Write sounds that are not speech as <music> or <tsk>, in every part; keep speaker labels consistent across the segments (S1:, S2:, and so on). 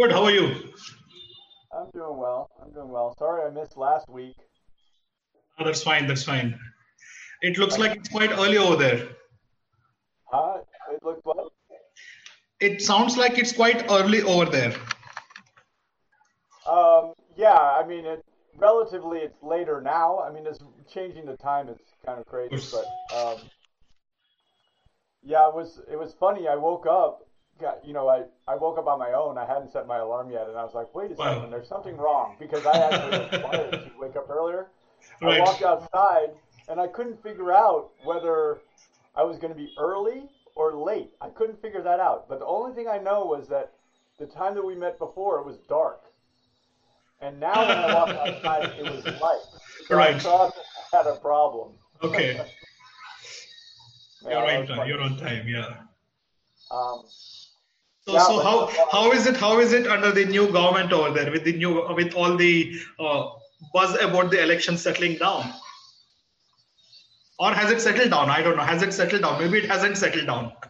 S1: Good. How are you?
S2: I'm doing well. I'm doing well. Sorry I missed last week.
S1: Oh, that's fine. That's fine. It looks like it's quite early over there.
S2: Huh? It looks what?
S1: It sounds like it's quite early over there.
S2: Um, yeah, I mean, it relatively it's later now. I mean, it's changing the time is kind of crazy, but um, yeah, it was it was funny. I woke up, got, you know, I I woke up on my own. I hadn't set my alarm yet, and I was like, wait a
S1: Wow.
S2: second, there's something wrong because I actually was wired to wake up earlier. I walked outside and I couldn't figure out whether I was going to be early or late. I couldn't figure that out. But the only thing I know was that the time that we met before, it was dark. And now when I walked outside, it was light. So I
S1: Right.
S2: thought I had a problem.
S1: Okay. <laughs>
S2: Yeah,
S1: You're right.
S2: was.
S1: You're on time. Yeah.
S2: Um,
S1: So,
S2: Yeah,
S1: so
S2: but-
S1: how how is it how is it under the new government over there with the new with all the uh, buzz about the election settling down, or has it settled down? I don't know. Has it settled down? Maybe it hasn't settled down. <laughs>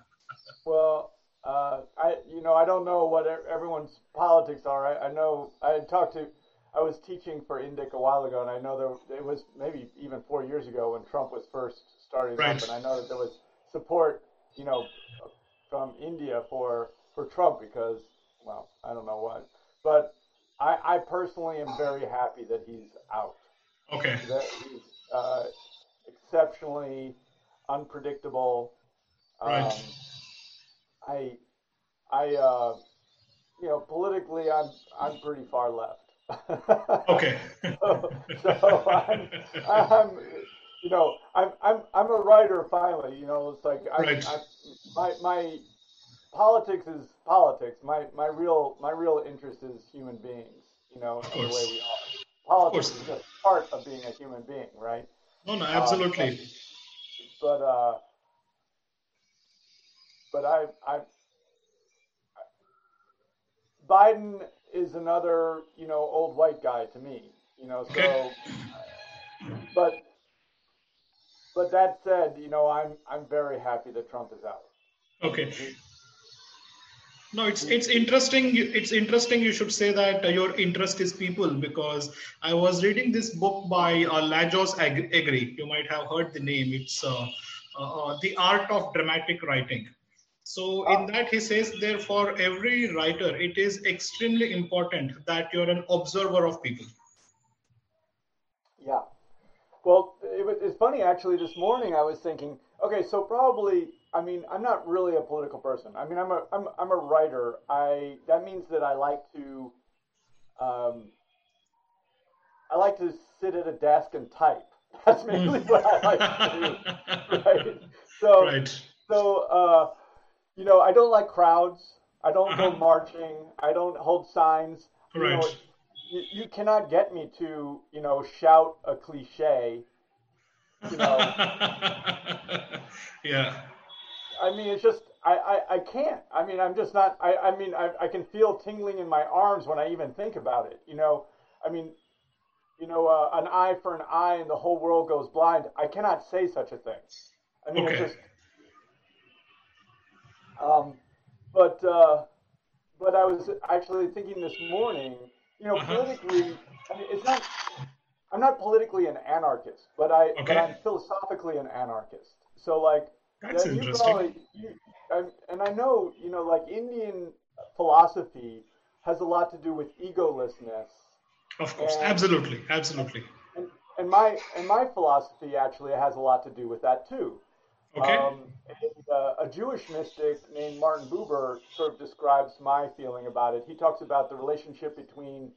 S2: Well, uh, I you know I don't know what everyone's politics are. I, I know I talked to I was teaching for Indic a while ago, and I know there it was maybe even four years ago when Trump was first starting
S1: Right.
S2: up, and I know that there was support you know from India for for Trump because well I don't know what, but I, I personally am very happy that he's out.
S1: Okay.
S2: That he's uh, exceptionally unpredictable.
S1: Right.
S2: Um, I, I, uh, you know, politically, I'm I'm pretty far left. <laughs>
S1: Okay.
S2: so, so I'm, I'm, you know, I'm I'm I'm a writer finally. You know, it's like I,
S1: Right.
S2: I, my my politics is politics. My my real my real interest is human beings. You know, the way we are. Politics is just part of being a human being, right?
S1: No, no,
S2: Um,
S1: absolutely.
S2: but uh, but I, I, Biden is another, you know, old white guy to me, you know. So,
S1: Okay.
S2: but but that said, you know, I'm I'm very happy that Trump is out.
S1: Okay. No, it's it's interesting. you- It's interesting. You should say that uh, your interest is people because I was reading this book by uh, Lajos Egri. You might have heard the name. It's uh, uh, uh, the art of dramatic writing. So in that he says, therefore every writer, it is extremely important that you're an observer of people.
S2: Yeah. Well, it was, it's funny actually. This morning I was thinking, okay, so probably, I mean, I'm not really a political person. I mean, I'm a I'm I'm a writer. I that means that I like to, um, I like to sit at a desk and type. <laughs> That's mainly what I like to do. <laughs> Right. So
S1: Right.
S2: so uh, you know, I don't like crowds. I don't go
S1: Uh-huh.
S2: marching. I don't hold signs. You know,
S1: Right.
S2: you, you cannot get me to, you know, shout a cliche. You know, <laughs>
S1: yeah.
S2: I mean, it's just, I, I, I can't. I mean, I'm just not, I, I mean, I, I can feel tingling in my arms when I even think about it. You know, I mean, you know, uh, an eye for an eye and the whole world goes blind. I cannot say such a thing. I mean,
S1: Okay.
S2: it's just, um, but, uh, but I was actually thinking this morning, you know,
S1: Uh-huh.
S2: politically, I mean, it's not, I'm not politically an anarchist, but I, but I'm philosophically an anarchist. So like,
S1: That's
S2: yeah,
S1: interesting.
S2: probably, you, I, and I know, you know, like Indian philosophy has a lot to do with egolessness,
S1: Of course.
S2: and-
S1: Absolutely. Absolutely.
S2: and, and my and my philosophy actually has a lot to do with that too.
S1: Okay.
S2: Um, and, uh, a Jewish mystic named Martin Buber sort of describes my feeling about it. He talks about the relationship between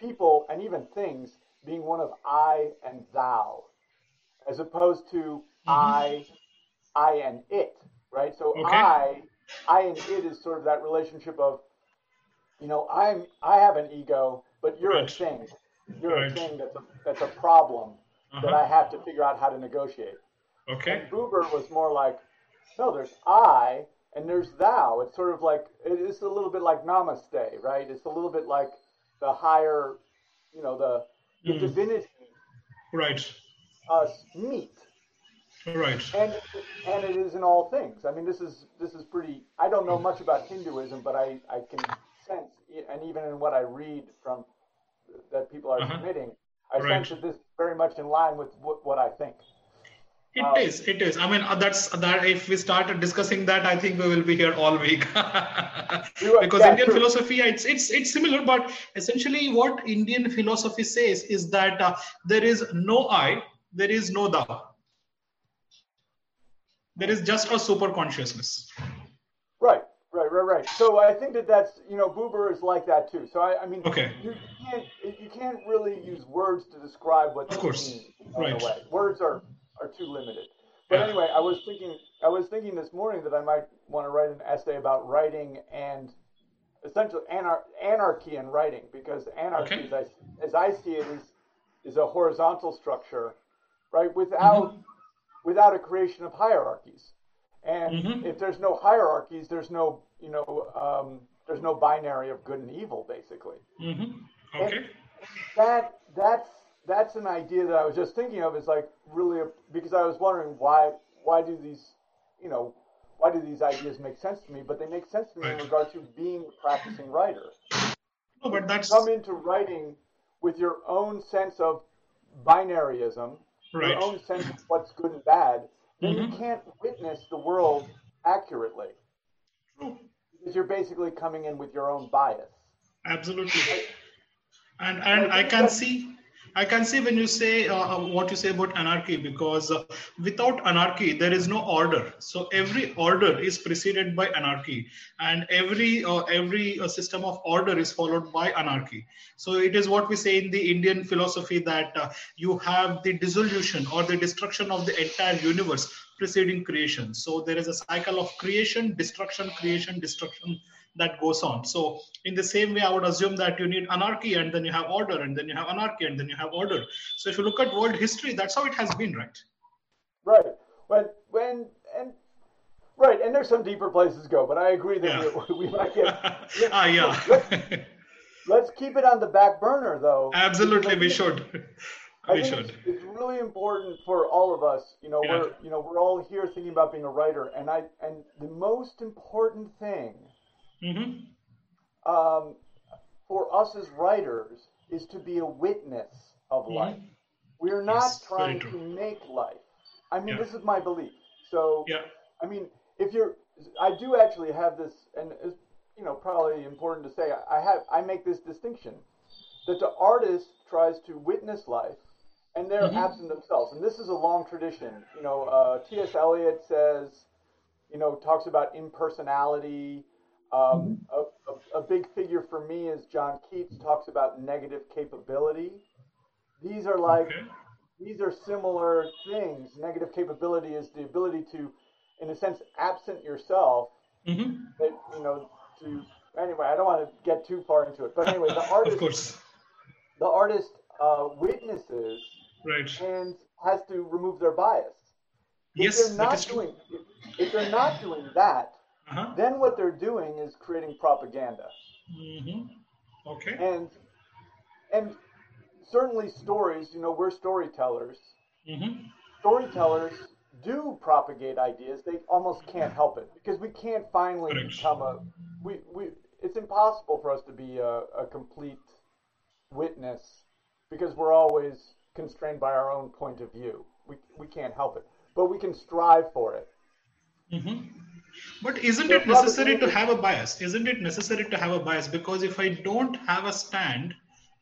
S2: people and even things being one of I and thou, as opposed to I, I and it, right? So
S1: Okay.
S2: I, I and it is sort of that relationship of, you know, I'm I have an ego, but you're a thing. You're
S1: Right.
S2: a thing that's a that's a problem that
S1: Uh-huh.
S2: I have to figure out how to negotiate.
S1: Okay.
S2: And Buber was more like, no, there's I and there's thou. It's sort of like it's a little bit like namaste, right? It's a little bit like the higher, you know, the the
S1: Mm.
S2: divinity
S1: Right.
S2: us meet.
S1: Right.
S2: And and it is in all things. I mean, this is this is pretty. I don't know much about Hinduism, but I I can sense, and even in what I read from that people are
S1: Uh-huh.
S2: submitting, I
S1: Right.
S2: sense that this is very much in line with what, what I think.
S1: It
S2: Um,
S1: is. It is. I mean, uh, that's that. If we start discussing that, I think we will be here all week. <laughs> Because
S2: yeah,
S1: Indian
S2: true.
S1: philosophy, it's it's it's similar, but essentially, what Indian philosophy says is that uh, there is no I, there is no thou. There is just a super consciousness.
S2: Right, right, right, right. So I think that that's you know Buber is like that too. So I, I mean,
S1: Okay.
S2: you can't you can't really use words to describe what
S1: Of course.
S2: means. in
S1: Right.
S2: way. Words are are too limited. But
S1: Yeah.
S2: anyway, I was thinking I was thinking this morning that I might want to write an essay about writing and essentially anar- anarchy in writing because anarchy,
S1: Okay.
S2: as, I, as I see it, is is a horizontal structure, right? Without
S1: Mm-hmm.
S2: Without a creation of hierarchies. And
S1: Mhm.
S2: if there's no hierarchies, there's no you know um, there's no binary of good and evil, basically.
S1: hmm Okay.
S2: That that's that's an idea that I was just thinking of is like really a, because I was wondering why why do these you know why do these ideas make sense to me? But they make sense to me in
S1: Right.
S2: regard to being a practicing writer.
S1: No, but that's
S2: Come into writing with your own sense of binaryism,
S1: right.
S2: your own sense of what's good and bad, then you
S1: Mhm.
S2: can't witness the world accurately
S1: True.
S2: because you're basically coming in with your own bias.
S1: absolutely and and i can see i can see when you say uh, uh, what you say about anarchy because uh, without anarchy there is no order. So every order is preceded by anarchy and every uh, every uh, system of order is followed by anarchy. So it is what we say in the indian philosophy that uh, you have the dissolution or the destruction of the entire universe preceding creation. So there is a cycle of creation destruction creation destruction that goes on. So in the same way, I would assume that you need anarchy and then you have order and then you have anarchy and then you have order. So if you look at world history, that's how it has been, right?
S2: Right. When when and right, and there's some deeper places to go, but I agree that
S1: Yeah.
S2: we, we might get. <laughs>
S1: ah, yeah.
S2: Let's keep it on the back burner, though.
S1: Absolutely, we should. We should.
S2: It's, it's really important for all of us. You know,
S1: Yeah.
S2: we're you know we're all here thinking about being a writer, and I and the most important thing
S1: hmm
S2: um, for us as writers is to be a witness of
S1: Mhm.
S2: life. We're not
S1: Yes,
S2: trying to make life. I mean,
S1: Yeah.
S2: this is my belief. So,
S1: Yeah.
S2: I mean, if you're, I do actually have this, and it's, you know, probably important to say, I have, I make this distinction that the artist tries to witness life, and they're
S1: Mhm.
S2: absent themselves. And this is a long tradition. You know, uh, T.S. Eliot says, you know, talks about impersonality. Um, a, a, a big figure for me is John Keats talks about negative capability. These are like
S1: Okay.
S2: these are similar things. Negative capability is the ability to, in a sense, absent yourself.
S1: hmm
S2: That you know to anyway. I don't want to get too far into it, but anyway, the <laughs>
S1: Of
S2: artist
S1: course.
S2: the artist uh, witnesses
S1: Right.
S2: and has to remove their bias. If
S1: Yes,
S2: they're not doing if they're not doing that,
S1: Uh-huh.
S2: then what they're doing is creating propaganda.
S1: hmm Okay.
S2: And and certainly stories, you know, we're storytellers.
S1: hmm
S2: Storytellers do propagate ideas. They almost can't help it because we can't finally
S1: Correct.
S2: become a we, we it's impossible for us to be a, a complete witness because we're always constrained by our own point of view. We we can't help it. But we can strive for it.
S1: hmm But isn't it necessary to have a bias? Isn't it necessary to have a bias? Because if I don't have a stand,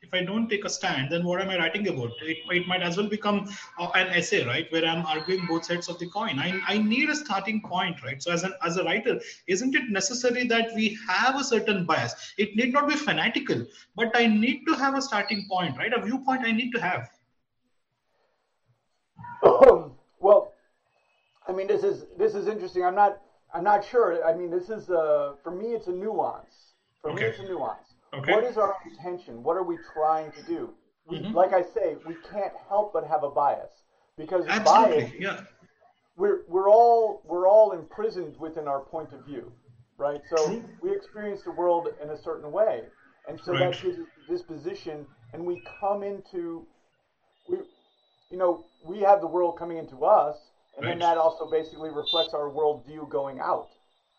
S1: if I don't take a stand, then what am I writing about? It, it might as well become uh, an essay, right, where I'm arguing both sides of the coin. I, I need a starting point, right? So as an as a writer, isn't it necessary that we have a certain bias? It need not be fanatical, but I need to have a starting point, right? A viewpoint I need to have. <coughs>
S2: well, I mean, this is this is interesting. I'm not I'm not sure. I mean, this is uh, for me, it's a nuance. For me, it's a nuance.
S1: Okay.
S2: What is our intention? What are we trying to do? We,
S1: Mhm.
S2: Like I say, we can't help but have a bias because bias.
S1: Absolutely, yeah.
S2: We're we're all we're all imprisoned within our point of view, right? So
S1: True.
S2: we experience the world in a certain way, and so
S1: Right.
S2: that gives us disposition, and we come into we, you know, we have the world coming into us, and then that also basically reflects our worldview going out.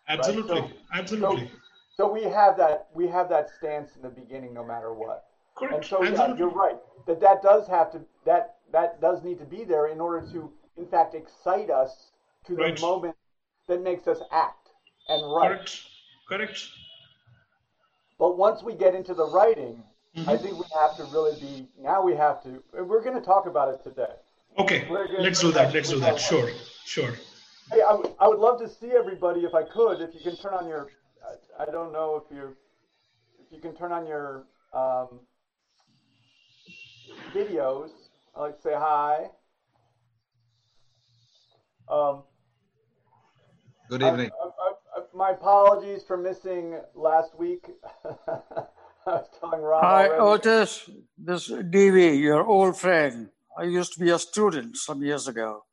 S1: Absolutely,
S2: So-
S1: absolutely.
S2: So we have that we have that stance in the beginning, no matter what.
S1: Correct.
S2: And so yeah, you're right that that does have to that that does need to be there in order to, in fact, excite us to the right. moment that makes us act and write.
S1: Correct. Correct.
S2: But once we get into the writing, mm-hmm. I think we have to really be. Now we have to. We're going to talk about it today.
S1: Okay. Let's do that. Let's do that. Sure. Sure.
S2: Hey, I, w- I would love to see everybody if I could. If you can turn on your, I, I don't know if you, if you can turn on your um, videos. I'd like to say hi. Um,
S3: Good evening.
S2: I, I, my apologies for missing last week. <laughs> I was telling Rob.
S4: Hi, already. Otis. This is DV, your old friend. I used to be a student some years ago.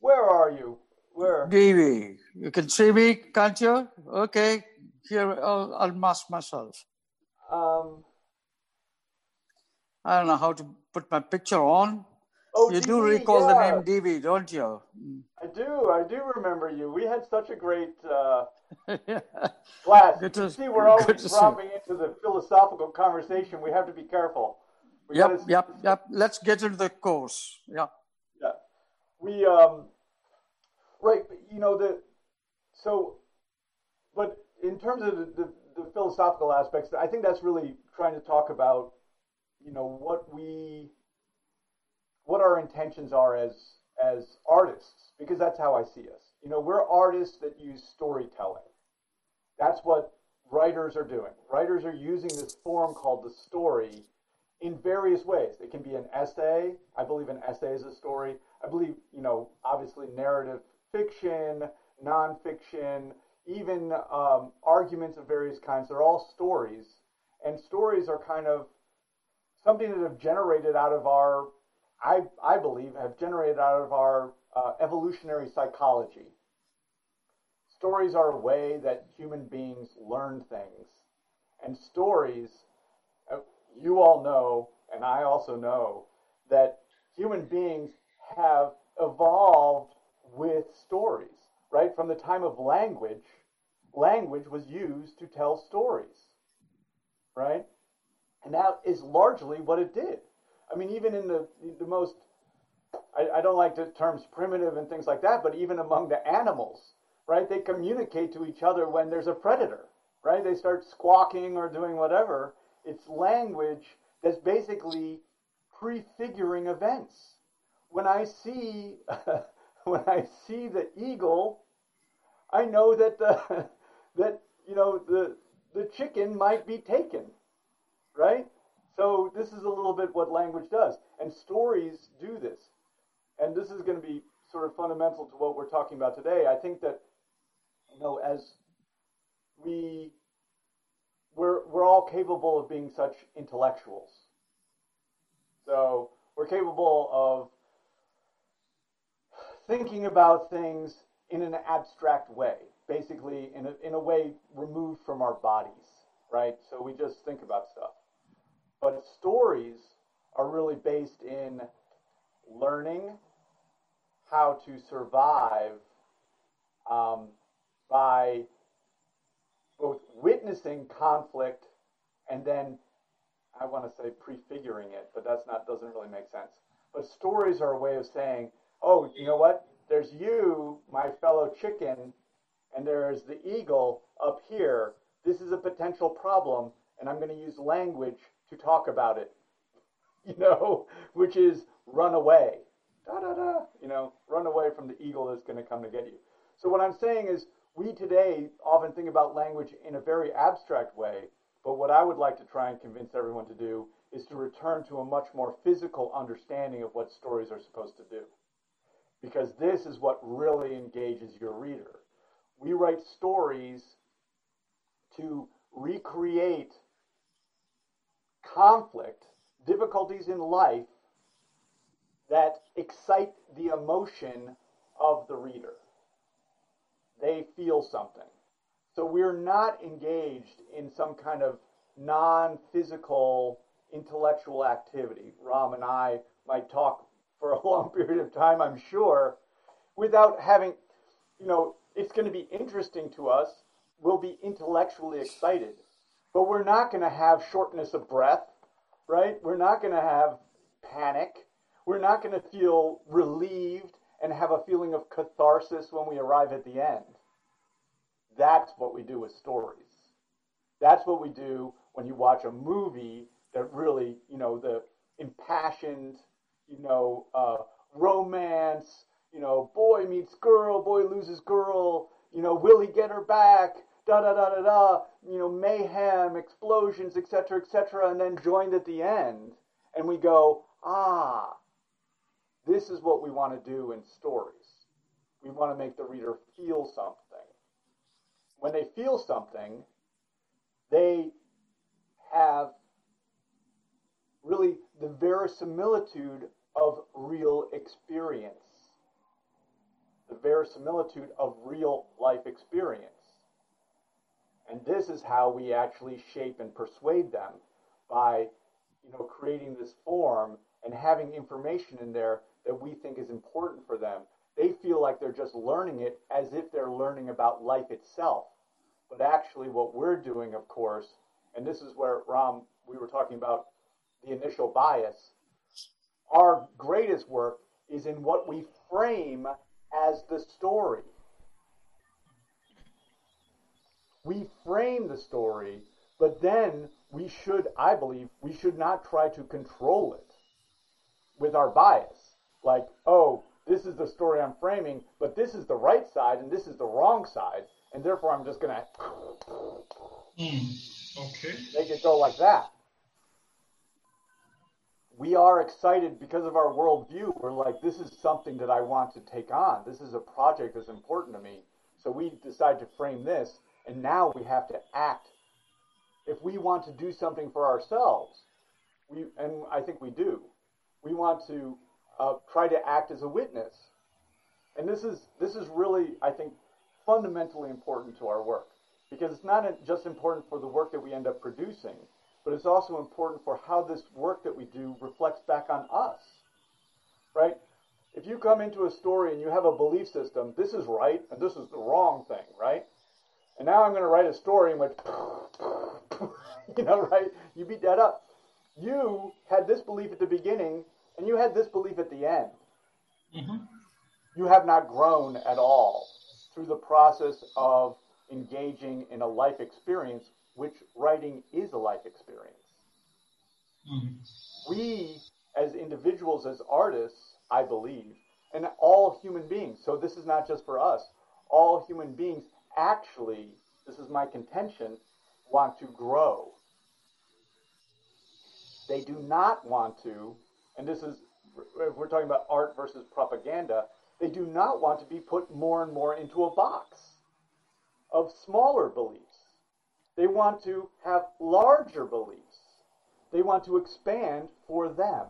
S2: Where are you? Where?
S4: DV. You can see me, can't you? Okay. Here, I'll, I'll mask myself.
S2: Um,
S4: I don't know how to put my picture on.
S2: Oh,
S4: you
S2: DV,
S4: do recall
S2: yeah.
S4: the name DV, don't you?
S2: I do. I do remember you. We had such a great uh, <laughs> class.
S4: Good to,
S2: see, we're always dropping into the philosophical conversation. We have to be careful.
S4: Yep, gotta... yep, yep. Let's get into the course. Yeah.
S2: Yeah. We um, right. You know the so, but in terms of the, the, the philosophical aspects, I think that's really trying to talk about you know what we what our intentions are as as artists because that's how I see us. You know, we're artists that use storytelling. That's what writers are doing. Writers are using this form called the story in various ways. It can be an essay. I believe an essay is a story. I believe, you know, obviously narrative fiction, nonfiction, even um, arguments of various kinds. They're all stories. And stories are kind of something that have generated out of our, I, I believe, have generated out of our uh, evolutionary psychology. Stories are a way that human beings learn things. And stories, you all know, and I also know, that human beings have evolved with stories, right? From the time of language, language was used to tell stories, right? And that is largely what it did. I mean, even in the, the most, I, I don't like the terms primitive and things like that, but even among the animals, right? They communicate to each other when there's a predator, right? They start squawking or doing whatever. It's language that's basically prefiguring events. When I see, <laughs> when I see the eagle, I know that the, <laughs> that you know the the chicken might be taken right? So this is a little bit what language does, and stories do this. And this is going to be sort of fundamental to what we're talking about today. I think that you know, as we we're we're all capable of being such intellectuals. So we're capable of thinking about things in an abstract way, basically in a, in a way removed from our bodies, right? So we just think about stuff. But stories are really based in learning how to survive um, by both witnessing conflict and then I want to say prefiguring it, but that's not doesn't really make sense. But stories are a way of saying, oh, you know what? There's you, my fellow chicken, and there's the eagle up here. This is a potential problem, and I'm going to use language to talk about it, <laughs> you know, which is run away. Da da da, you know, run away from the eagle that's going to come to get you. So what I'm saying is we today often think about language in a very abstract way, but what I would like to try and convince everyone to do is to return to a much more physical understanding of what stories are supposed to do. Because this is what really engages your reader. We write stories to recreate conflict, difficulties in life that excite the emotion of the reader. They feel something. So we're not engaged in some kind of non physical intellectual activity. Ram and I might talk for a <laughs> long period of time, I'm sure, without having, you know, it's going to be interesting to us, we'll be intellectually excited, but we're not going to have shortness of breath, right? We're not going to have panic. We're not going to feel relieved and have a feeling of catharsis when we arrive at the end. That's what we do with stories. That's what we do when you watch a movie that really, you know, the impassioned, you know, uh, romance, you know, boy meets girl, boy loses girl, you know, will he get her back? Da da da da da. You know, mayhem, explosions, etc., etc., and then joined at the end, and we go, ah, this is what we want to do in stories. We want to make the reader feel something. When they feel something, they have really the verisimilitude of real experience. The verisimilitude of real life experience. And this is how we actually shape and persuade them by, you know, creating this form and having information in there that we think is important for them. They feel like they're just learning it as if they're learning about life itself. But actually, what we're doing, of course, and this is where Ram, we were talking about the initial bias. Our greatest work is in what we frame as the story. We frame the story, but then we should, I believe, we should not try to control it with our bias. Like, oh, this is the story I'm framing, but this is the right side and this is the wrong side, and therefore I'm just going to
S1: Mm, okay.
S2: make it go like that. We are excited because of our worldview. We're like, this is something that I want to take on. This is a project that's important to me. So we decide to frame this, and now we have to act. If we want to do something for ourselves, we and I think we do, we want to uh, try to act as a witness. And this is this is really, I think, fundamentally important to our work because it's not just important for the work that we end up producing, but it's also important for how this work that we do reflects back on us. Right? If you come into a story and you have a belief system, this is right and this is the wrong thing, right? And now I'm going to write a story in which, <laughs> you know, right? You beat that up. You had this belief at the beginning and you had this belief at the end.
S1: Mm-hmm.
S2: You have not grown at all through the process of engaging in a life experience, which writing is a life experience.
S1: Mm-hmm.
S2: We, as individuals, as artists, I believe, and all human beings, so this is not just for us, all human beings actually, this is my contention, want to grow. They do not want to, and this is, if we're talking about art versus propaganda, they do not want to be put more and more into a box of smaller beliefs. They want to have larger beliefs. They want to expand for them.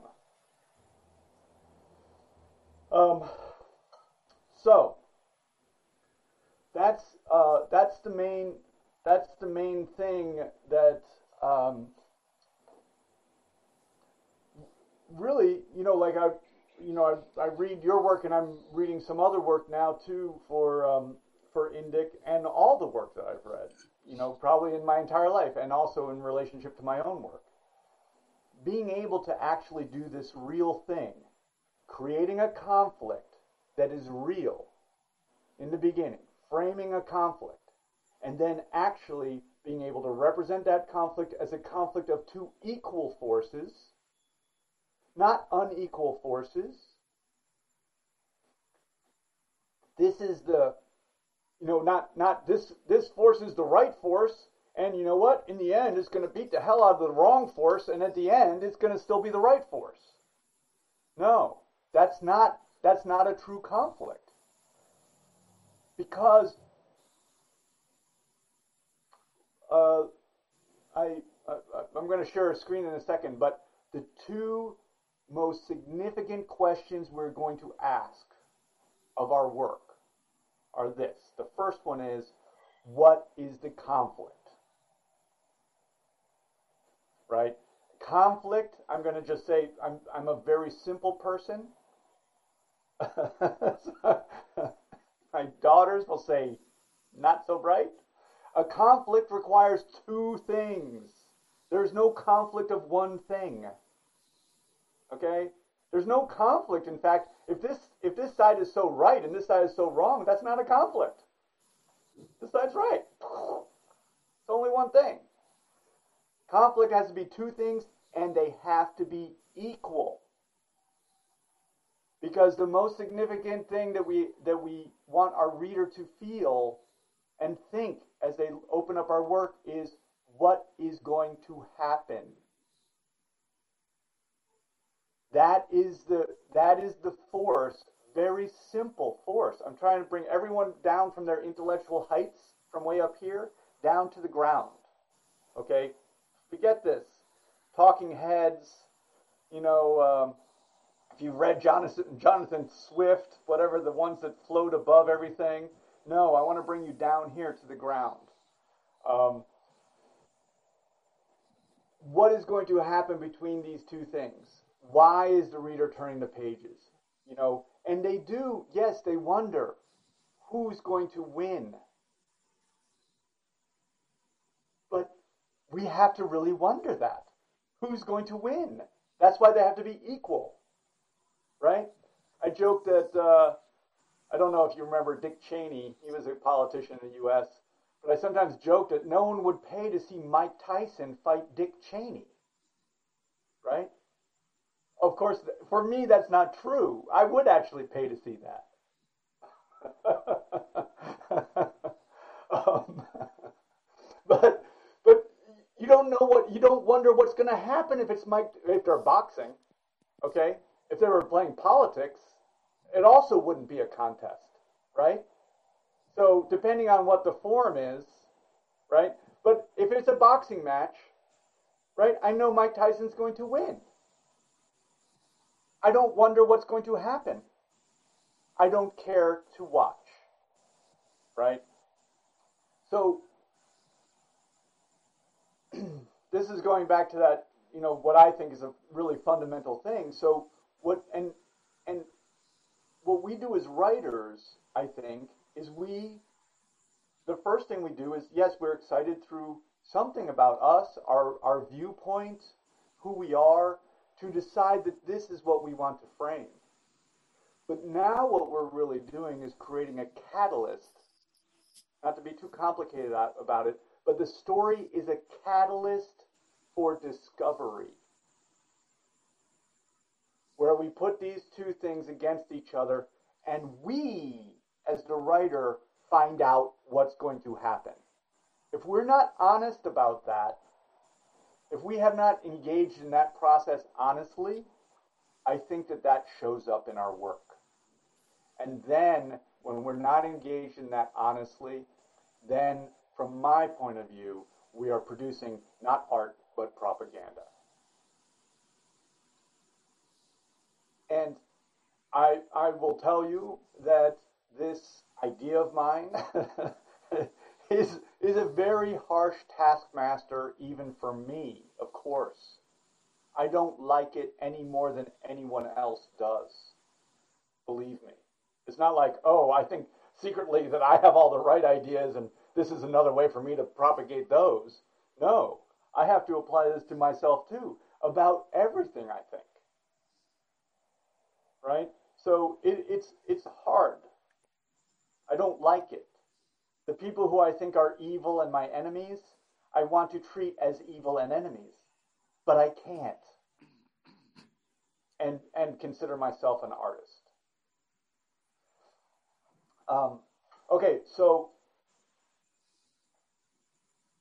S2: Um, so that's uh, that's the main that's the main thing that um, really you know like I you know I, I read your work and I'm reading some other work now too for um, for Indic and all the work that I've read you know probably in my entire life and also in relationship to my own work being able to actually do this real thing creating a conflict that is real in the beginning framing a conflict and then actually being able to represent that conflict as a conflict of two equal forces not unequal forces. This is the, you know, not not this this force is the right force, and you know what? In the end, it's going to beat the hell out of the wrong force, and at the end, it's going to still be the right force. No, that's not that's not a true conflict, because uh, I, I I'm going to share a screen in a second, but the two most significant questions we're going to ask of our work are this. The first one is what is the conflict? Right? Conflict, I'm going to just say I'm, I'm a very simple person. <laughs> My daughters will say, not so bright. A conflict requires two things. There's no conflict of one thing. Okay? There's no conflict. In fact, if this if this side is so right and this side is so wrong, that's not a conflict. This side's right. It's only one thing. Conflict has to be two things and they have to be equal. Because the most significant thing that we that we want our reader to feel and think as they open up our work is what is going to happen. That is the that is the force, very simple force. I'm trying to bring everyone down from their intellectual heights from way up here down to the ground. Okay? Forget this. Talking heads, you know, um, if you've read Jonathan, Jonathan Swift, whatever, the ones that float above everything. No, I want to bring you down here to the ground. Um, what is going to happen between these two things? Why is the reader turning the pages? You know, and they do, yes, they wonder who's going to win. But we have to really wonder that. Who's going to win? That's why they have to be equal, right? I joke that, uh, I don't know if you remember Dick Cheney, he was a politician in the U.S., but I sometimes joke that no one would pay to see Mike Tyson fight Dick Cheney, right? Of course, for me, that's not true. I would actually pay to see that. <laughs> um, <laughs> but but you don't know what you don't wonder what's going to happen if it's Mike if they're boxing, okay? If they were playing politics, it also wouldn't be a contest, right? So depending on what the form is, right? But if it's a boxing match, right? I know Mike Tyson's going to win. I don't wonder what's going to happen. I don't care to watch. Right? So, <clears throat> this is going back to that, you know, what I think is a really fundamental thing. So, what, and, and what we do as writers, I think, is we, the first thing we do is, yes, we're excited through something about us, our, our viewpoint, who we are, to decide that this is what we want to frame. But now what we're really doing is creating a catalyst, not to be too complicated about it, but the story is a catalyst for discovery. Where we put these two things against each other and we, as the writer, find out what's going to happen. If we're not honest about that, if we have not engaged in that process honestly, I think that that shows up in our work. And then, when we're not engaged in that honestly, then, from my point of view, we are producing not art, but propaganda. And I, I will tell you that this idea of mine <laughs> is, is a very harsh taskmaster, even for me, of course. I don't like it any more than anyone else does. Believe me. It's not like, oh, I think secretly that I have all the right ideas and this is another way for me to propagate those. No, I have to apply this to myself too, about everything, I think. Right? So it, it's, it's hard. I don't like it. The people who I think are evil and my enemies, I want to treat as evil and enemies, but I can't. And, and consider myself an artist. Um, okay, so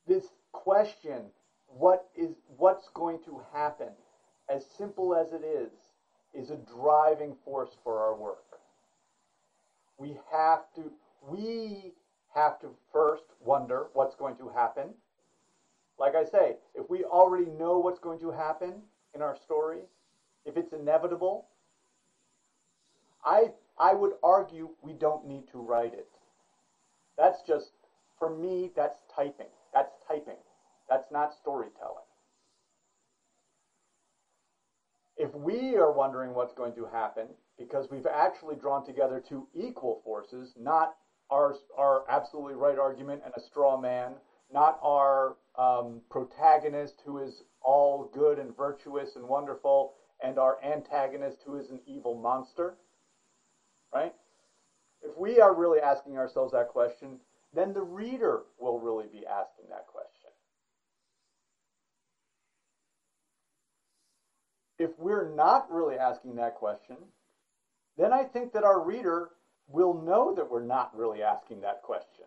S2: this question, what is what's going to happen, as simple as it is, is a driving force for our work. We have to we have to first wonder what's going to happen. Like I say, if we already know what's going to happen in our story, if it's inevitable, I I would argue we don't need to write it. That's just for me that's typing. That's typing. That's not storytelling. If we are wondering what's going to happen because we've actually drawn together two equal forces, not our, our absolutely right argument and a straw man, not our um, protagonist who is all good and virtuous and wonderful, and our antagonist who is an evil monster. Right? If we are really asking ourselves that question, then the reader will really be asking that question. If we're not really asking that question, then I think that our reader will know that we're not really asking that question.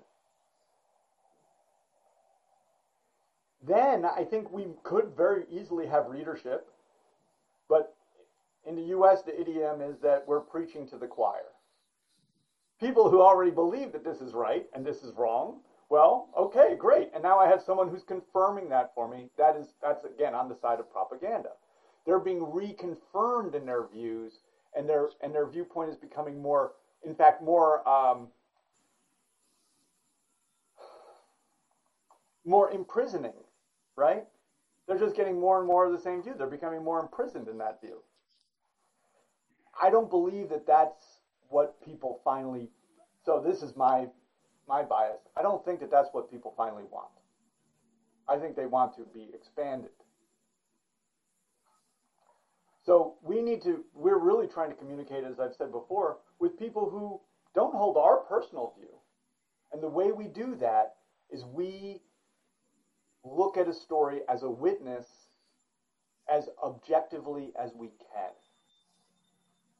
S2: Then I think we could very easily have readership, but in the US, the idiom is that we're preaching to the choir. People who already believe that this is right and this is wrong, well, okay, great. And now I have someone who's confirming that for me. That is, that's again on the side of propaganda. They're being reconfirmed in their views, and their and their viewpoint is becoming more, in fact, more um, more imprisoning, right? They're just getting more and more of the same view. They're becoming more imprisoned in that view. I don't believe that that's what people finally. So this is my my bias. I don't think that that's what people finally want. I think they want to be expanded. So we need to, we're really trying to communicate, as I've said before, with people who don't hold our personal view. And the way we do that is we look at a story as a witness as objectively as we can.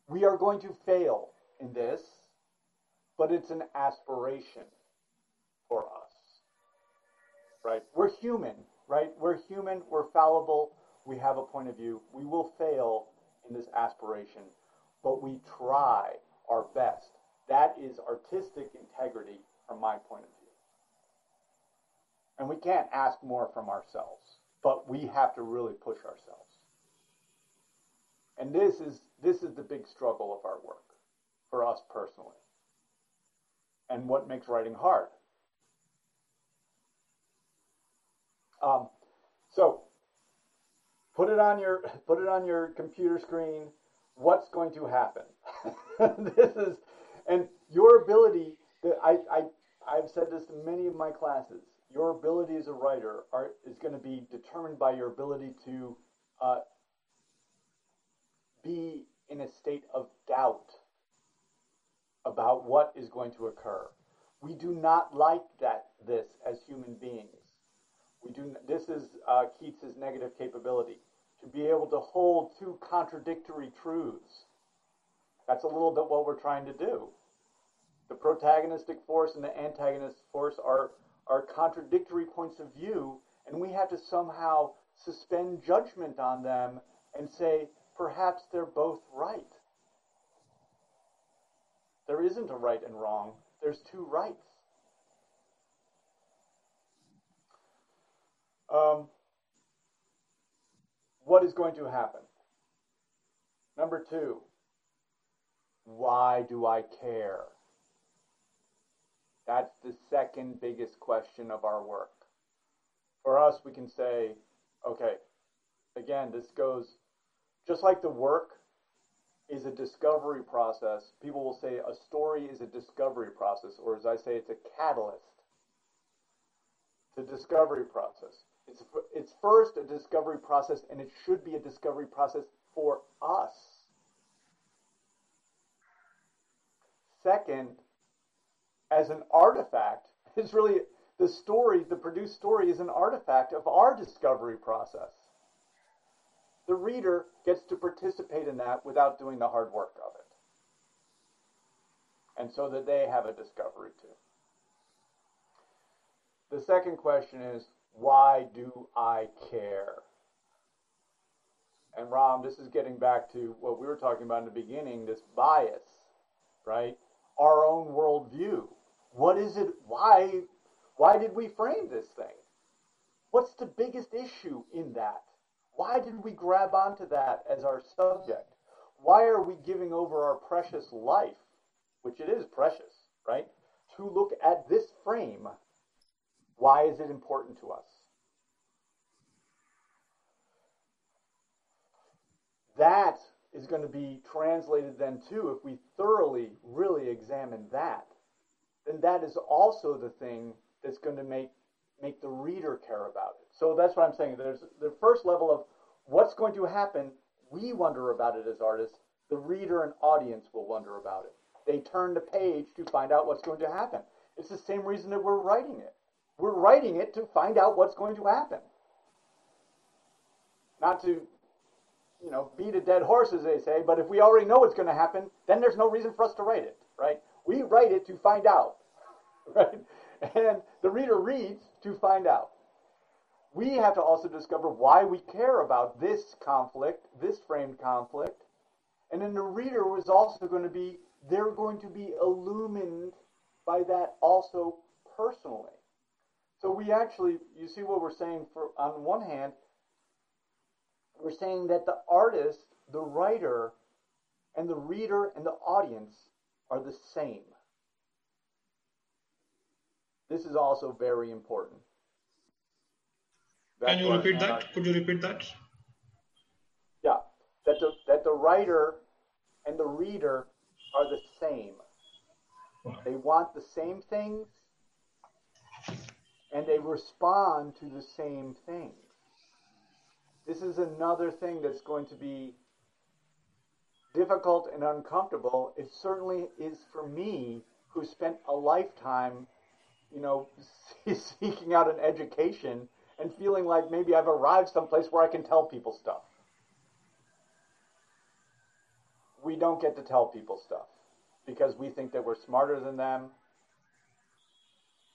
S2: We are going to fail in this, but it's an aspiration for us. Right? We're human, right? We're human, we're fallible, we have a point of view. We will fail in this aspiration, but we try our best. That is artistic integrity from my point of view. And we can't ask more from ourselves, but we have to really push ourselves. And this is this is the big struggle of our work for us personally. And what makes writing hard. Um, so put it on your <laughs> put it on your computer screen what's going to happen? <laughs> This is and your ability I, I i've said this to many of my classes your ability as a writer are, is going to be determined by your ability to uh, be in a state of doubt about what is going to occur. We do not like that this as human beings. We do. This is uh, Keats's negative capability to be able to hold two contradictory truths. That's a little bit what we're trying to do. The protagonistic force and the antagonistic force are are contradictory points of view, and we have to somehow suspend judgment on them and say perhaps they're both right. There isn't a right and wrong. There's two rights. Um, what is going to happen? Number two, why do I care? That's the second biggest question of our work. For us, we can say, okay, again, this goes just like the work is a discovery process. People will say a story is a discovery process, or as I say, it's a catalyst to discovery process. It's, it's first a discovery process, and it should be a discovery process for us. Second, as an artifact, <laughs> it's really the story, the produced story is an artifact of our discovery process. The reader gets to participate in that without doing the hard work of it. And so that they have a discovery too. The second question is why do I care? And Ram, this is getting back to what we were talking about in the beginning this bias, right? Our own worldview. What is it? Why, why did we frame this thing? What's the biggest issue in that? Why did we grab onto that as our subject? Why are we giving over our precious life, which it is precious, right, to look at this frame why is it important to us? That is going to be translated then too if we thoroughly really examine that then that is also the thing that's going to make make the reader care about it. So that's what I'm saying. There's the first level of what's going to happen. We wonder about it as artists. The reader and audience will wonder about it. They turn the page to find out what's going to happen. It's the same reason that we're writing it. We're writing it to find out what's going to happen. Not to, you know, beat a dead horse, as they say, but if we already know what's going to happen, then there's no reason for us to write it, right? We write it to find out, <laughs> right? And the reader reads to find out. We have to also discover why we care about this conflict, this framed conflict. And then the reader is also going to be, they're going to be illumined by that also personally. So we actually, you see what we're saying for, on one hand, we're saying that the artist, the writer, and the reader and the audience are the same. This is also very important.
S1: Can you repeat that? Could you repeat that?
S2: Yeah, that the, that the writer and the reader are the same. They want the same things and they respond to the same thing. This is another thing that's going to be difficult and uncomfortable. It certainly is for me, who spent a lifetime you know, <laughs> seeking out an education and feeling like maybe I've arrived someplace where I can tell people stuff. We don't get to tell people stuff because we think that we're smarter than them.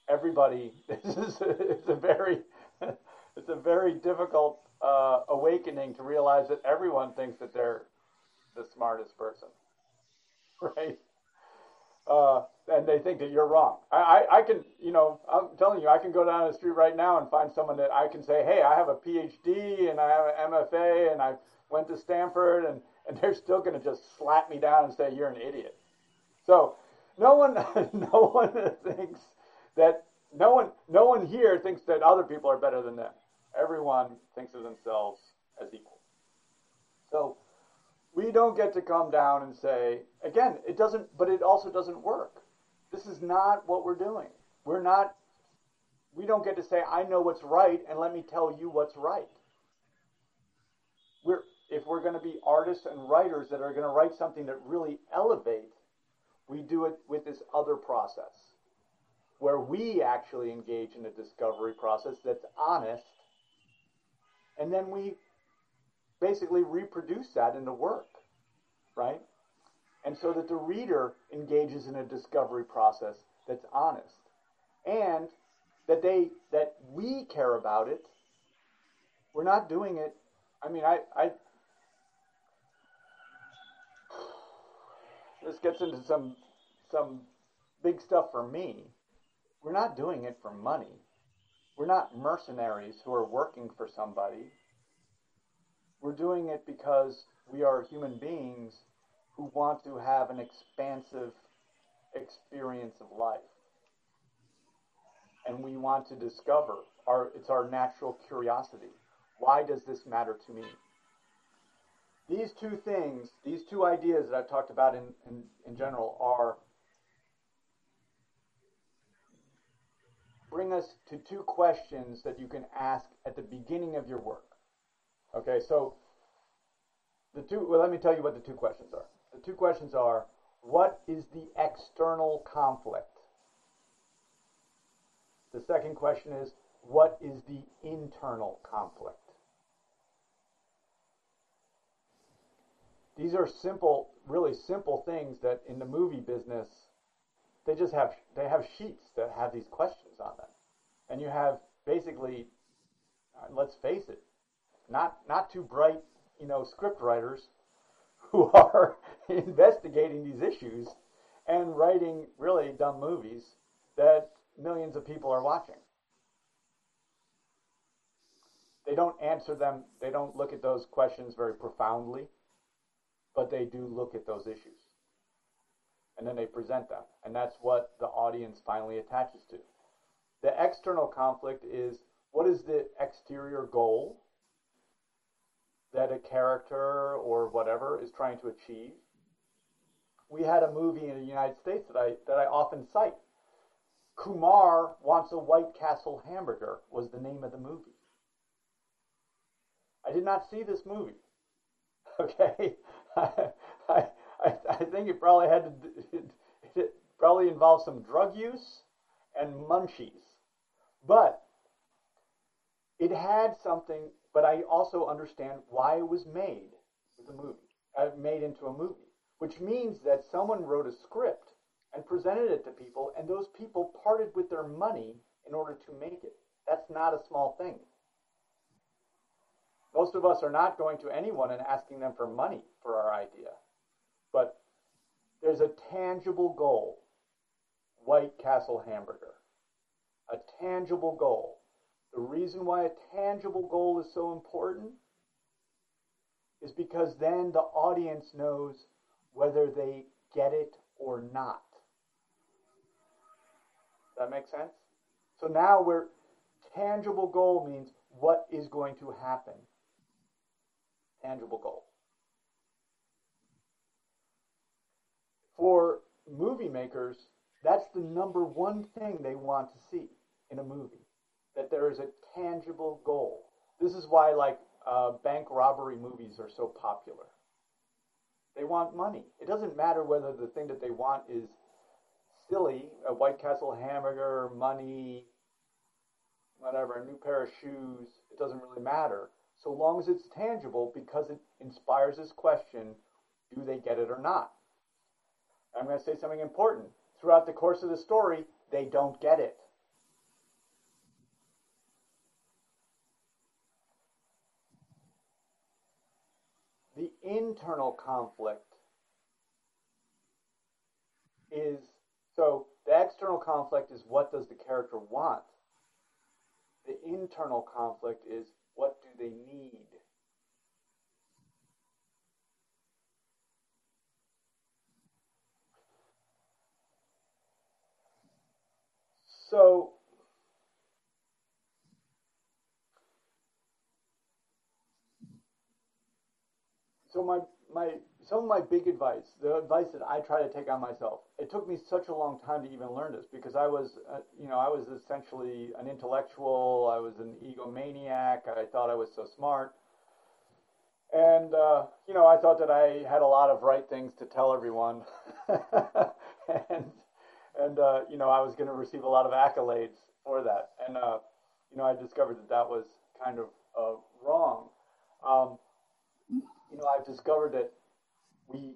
S2: Everybody, <laughs> this is it's a very, it's a very difficult uh, awakening to realize that everyone thinks that they're the smartest person, <laughs> right? Uh, and they think that you're wrong. I, I, I, can, you know, I'm telling you, I can go down the street right now and find someone that I can say, hey, I have a PhD and I have an MFA and I went to Stanford, and, and they're still going to just slap me down and say you're an idiot. So no one, <laughs> no one thinks that no one, no one here thinks that other people are better than them. Everyone thinks of themselves as equal. So we don't get to come down and say again, it doesn't, but it also doesn't work this is not what we're doing. We're not, we don't get to say, I know what's right, and let me tell you what's right. We're, if we're going to be artists and writers that are going to write something that really elevates, we do it with this other process where we actually engage in a discovery process that's honest, and then we basically reproduce that in the work, right? and so that the reader engages in a discovery process that's honest and that they that we care about it we're not doing it i mean i i <sighs> this gets into some some big stuff for me we're not doing it for money we're not mercenaries who are working for somebody we're doing it because we are human beings who want to have an expansive experience of life. And we want to discover our it's our natural curiosity. Why does this matter to me? These two things, these two ideas that I've talked about in, in, in general are bring us to two questions that you can ask at the beginning of your work. Okay, so the two well let me tell you what the two questions are the two questions are what is the external conflict? The second question is what is the internal conflict? These are simple, really simple things that in the movie business, they just have they have sheets that have these questions on them, and you have basically, uh, let's face it, not not too bright, you know, script writers <laughs> who are <laughs> investigating these issues and writing really dumb movies that millions of people are watching. They don't answer them, they don't look at those questions very profoundly, but they do look at those issues. And then they present them. And that's what the audience finally attaches to. The external conflict is what is the exterior goal that a character or whatever is trying to achieve. We had a movie in the United States that I that I often cite Kumar Wants a White Castle Hamburger was the name of the movie. I did not see this movie. <laughs> Okay, <laughs> I, I, I think it probably had to, it, <laughs> it probably involved some drug use and munchies, but it had something. But I also understand why it was made a movie, uh, made into a movie, which means that someone wrote a script and presented it to people, and those people parted with their money in order to make it. That's not a small thing. Most of us are not going to anyone and asking them for money for our idea. But there's a tangible goal White Castle hamburger. A tangible goal. The reason why a tangible goal is so important is because then the audience knows whether they get it or not. Does that makes sense? So now we're tangible goal means what is going to happen. Tangible goal. For movie makers, that's the number one thing they want to see in a movie. That there is a tangible goal. This is why like uh, bank robbery movies are so popular. They want money. It doesn't matter whether the thing that they want is silly, a White Castle hamburger, money, whatever, a new pair of shoes, it doesn't really matter. So long as it's tangible because it inspires this question do they get it or not? I'm going to say something important. Throughout the course of the story, they don't get it. The internal conflict is so the external conflict is what does the character want? The internal conflict is what do they need? So so my my some of my big advice, the advice that I try to take on myself, it took me such a long time to even learn this because I was, uh, you know, I was essentially an intellectual. I was an egomaniac. I thought I was so smart. And, uh, you know, I thought that I had a lot of right things to tell everyone. <laughs> and, and uh, you know, I was going to receive a lot of accolades for that. And, uh, you know, I discovered that that was kind of uh, wrong. Um, you know, I've discovered that we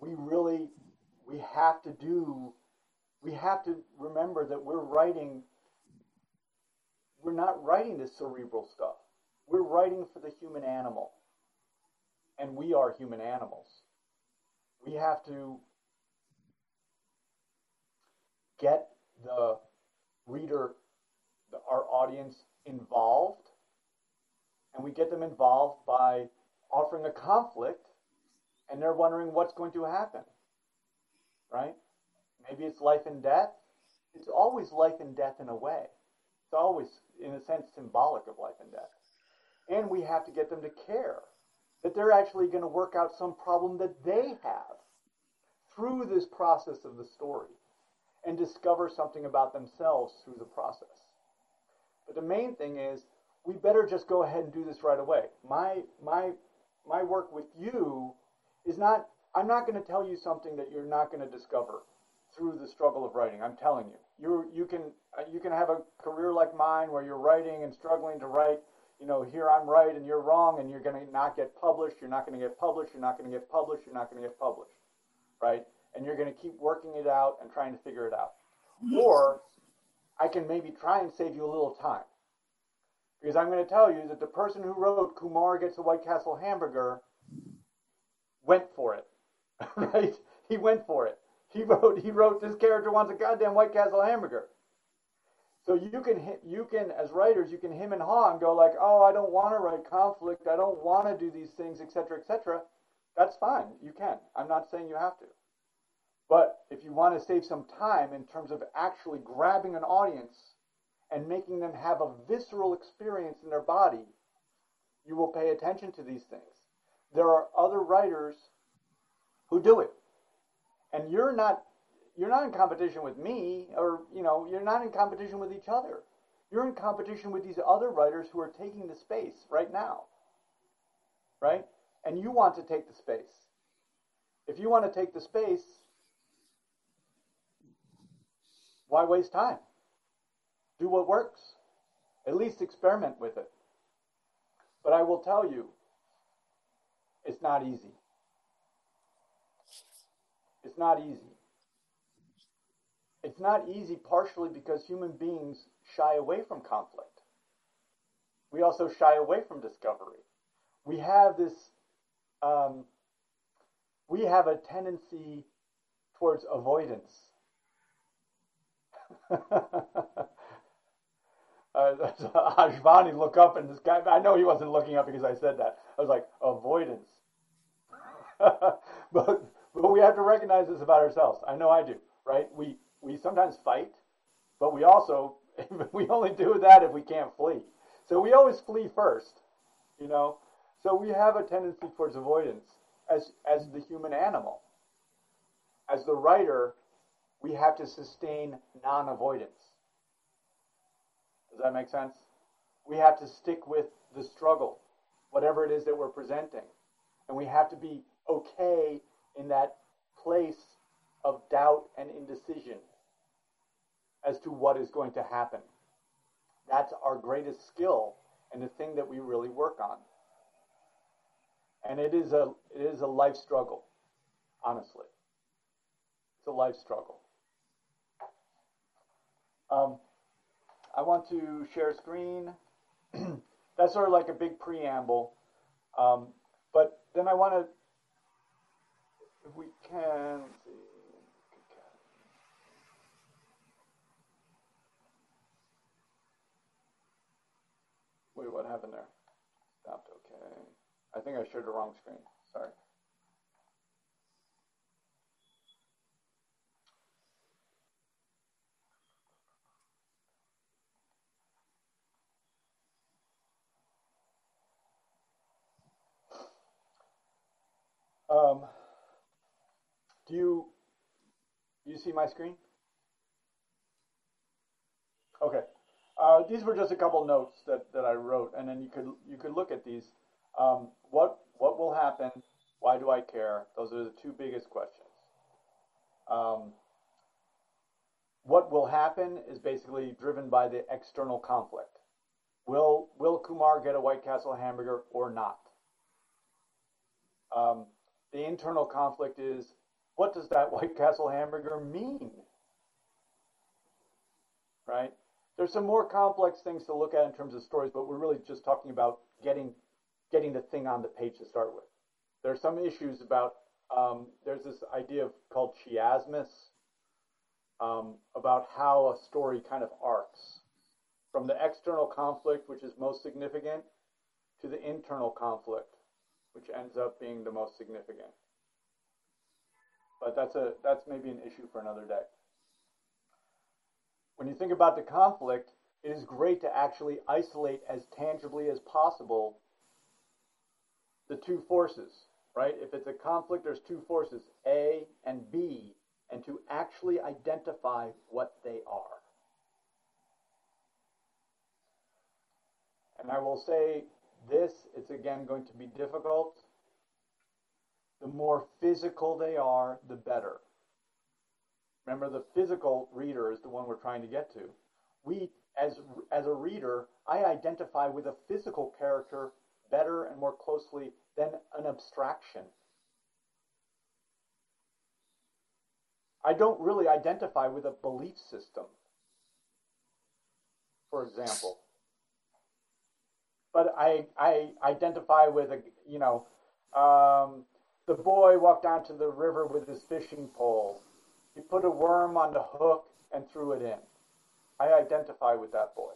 S2: we really we have to do we have to remember that we're writing we're not writing this cerebral stuff. We're writing for the human animal. And we are human animals. We have to get the reader the, our audience involved. And we get them involved by offering a conflict and they're wondering what's going to happen. Right? Maybe it's life and death. It's always life and death in a way. It's always, in a sense, symbolic of life and death. And we have to get them to care that they're actually going to work out some problem that they have through this process of the story and discover something about themselves through the process. But the main thing is we better just go ahead and do this right away. My my my work with you is not, I'm not going to tell you something that you're not going to discover through the struggle of writing. I'm telling you. You, you, can, uh, you can have a career like mine where you're writing and struggling to write. You know, here I'm right and you're wrong, and you're going to not get published. You're not going to get published. You're not going to get published. You're not going to get published. Right? And you're going to keep working it out and trying to figure it out. Or I can maybe try and save you a little time. Because I'm going to tell you that the person who wrote Kumar Gets a White Castle Hamburger went for it. <laughs> right? He went for it. He wrote he wrote this character wants a goddamn White Castle hamburger. So you can you can as writers you can him and haw and go like, oh, I don't want to write conflict. I don't want to do these things, etc., etc. That's fine. You can. I'm not saying you have to. But if you want to save some time in terms of actually grabbing an audience and making them have a visceral experience in their body, you will pay attention to these things there are other writers who do it. And you're not you're not in competition with me, or you know, you're not in competition with each other. You're in competition with these other writers who are taking the space right now. Right? And you want to take the space. If you want to take the space, why waste time? Do what works. At least experiment with it. But I will tell you, it's not easy. It's not easy. It's not easy partially because human beings shy away from conflict. We also shy away from discovery. We have this, um, we have a tendency towards avoidance. <laughs> uh, <laughs> look up and this guy, I know he wasn't looking up because I said that. I was like, avoidance. <laughs> but, but we have to recognize this about ourselves. I know I do, right? We, we sometimes fight, but we also, <laughs> we only do that if we can't flee. So we always flee first, you know? So we have a tendency towards avoidance as, as the human animal. As the writer, we have to sustain non avoidance. Does that make sense? We have to stick with the struggle, whatever it is that we're presenting. And we have to be okay in that place of doubt and indecision as to what is going to happen. That's our greatest skill and the thing that we really work on. And it is a it is a life struggle, honestly. It's a life struggle. Um, I want to share screen. <clears throat> That's sort of like a big preamble. Um, but then I want to, if we can. Wait, what happened there? Stopped, okay. I think I shared the wrong screen. Sorry. Um, do you you see my screen? Okay. Uh, these were just a couple notes that, that I wrote, and then you could you could look at these. Um, what what will happen? Why do I care? Those are the two biggest questions. Um, what will happen is basically driven by the external conflict. Will Will Kumar get a White Castle hamburger or not? Um, the internal conflict is what does that <laughs> White Castle hamburger mean? Right? There's some more complex things to look at in terms of stories, but we're really just talking about getting getting the thing on the page to start with. There are some issues about um, there's this idea of, called chiasmus um, about how a story kind of arcs from the external conflict, which is most significant, to the internal conflict, which ends up being the most significant. But that's a that's maybe an issue for another day. When you think about the conflict, it is great to actually isolate as tangibly as possible the two forces, right? If it's a conflict, there's two forces, A and B, and to actually identify what they are. And I will say this, it's again going to be difficult. The more physical they are, the better. Remember, the physical reader is the one we're trying to get to. We, as, as a reader, I identify with a physical character better and more closely than an abstraction. I don't really identify with a belief system, for example. But I, I identify with a, you know, um, the boy walked down to the river with his fishing pole. He put a worm on the hook and threw it in. I identify with that boy.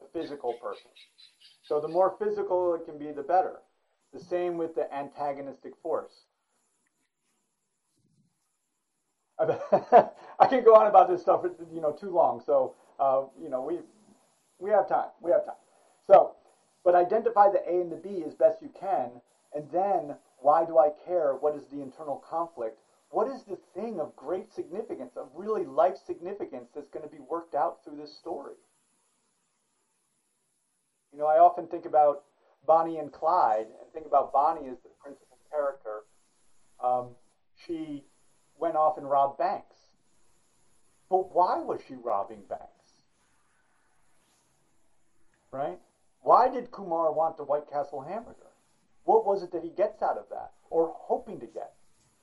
S2: The physical person. So the more physical it can be, the better. The same with the antagonistic force. <laughs> I can go on about this stuff, you know, too long. So, uh, you know, we we have time. We have time. So, but identify the A and the B as best you can, and then Why do I care? What is the internal conflict? What is the thing of great significance, of really life significance that's going to be worked out through this story? You know, I often think about Bonnie and Clyde and think about Bonnie as the principal character. Um, she went off and robbed banks. But why was she robbing banks? Right? Why did Kumar want the White Castle hamburger? What was it that he gets out of that, or hoping to get?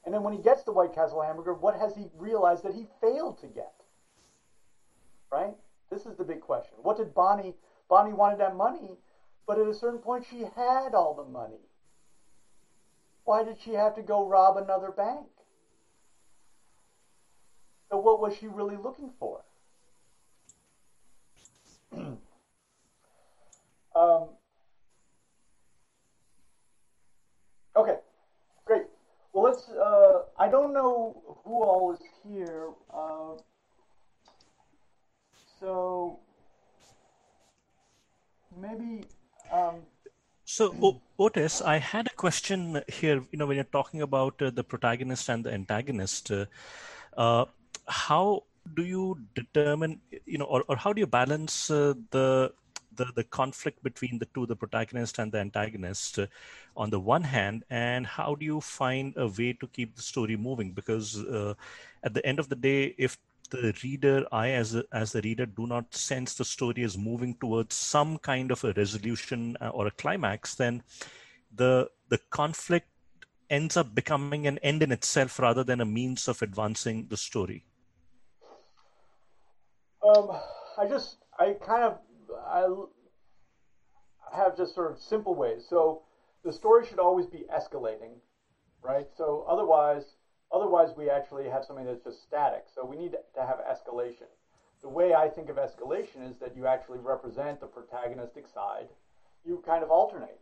S2: And then when he gets the White Castle hamburger, what has he realized that he failed to get? Right? This is the big question. What did Bonnie? Bonnie wanted that money, but at a certain point she had all the money. Why did she have to go rob another bank? So what was she really looking for? <clears throat> um, okay, great. Well, let's. Uh, I don't know who all is here, uh, so maybe. Um,
S5: so, Otis, I had a question here. You know, when you're talking about uh, the protagonist and the antagonist, uh, uh, how do you determine, you know, or, or how do you balance uh, the the the conflict between the two, the protagonist and the antagonist, uh, on the one hand, and how do you find a way to keep the story moving? Because uh, at the end of the day, if the reader, I as a, as the reader, do not sense the story is moving towards some kind of a resolution uh, or a climax, then the the conflict ends up becoming an end in itself rather than a means of advancing the story.
S2: Um, I just, I kind of, I have just sort of simple ways. So the story should always be escalating, right? So otherwise, otherwise we actually have something that's just static. So we need to have escalation. The way I think of escalation is that you actually represent the protagonistic side. You kind of alternate.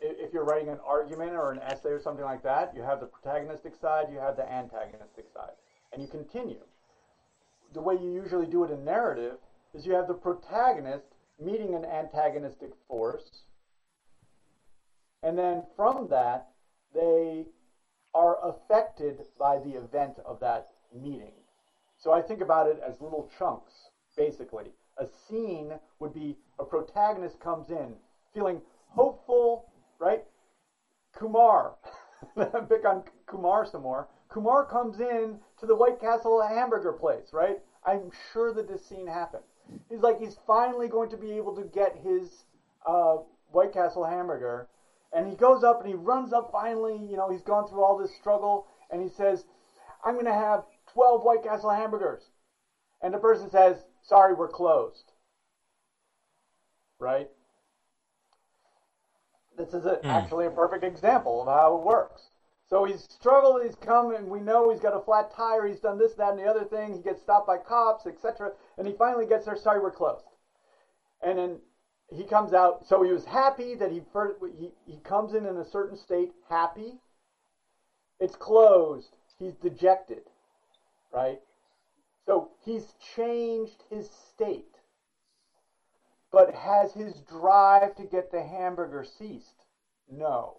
S2: If you're writing an argument or an essay or something like that, you have the protagonistic side, you have the antagonistic side, and you continue the way you usually do it in narrative is you have the protagonist meeting an antagonistic force, and then from that, they are affected by the event of that meeting. So I think about it as little chunks, basically. A scene would be a protagonist comes in feeling hopeful, right? Kumar, <laughs> pick on Kumar some more. Kumar comes in to the White Castle hamburger place, right? I'm sure that this scene happened. He's like, he's finally going to be able to get his uh, White Castle hamburger. And he goes up and he runs up finally. You know, he's gone through all this struggle. And he says, I'm going to have 12 White Castle hamburgers. And the person says, Sorry, we're closed. Right? This is a, mm. actually a perfect example of how it works. So he's struggled, he's come, and we know he's got a flat tire, he's done this, that, and the other thing. He gets stopped by cops, etc. And he finally gets there, sorry, we're closed. And then he comes out, so he was happy that he, first, he, he comes in in a certain state, happy. It's closed. He's dejected, right? So he's changed his state. But has his drive to get the hamburger ceased? No.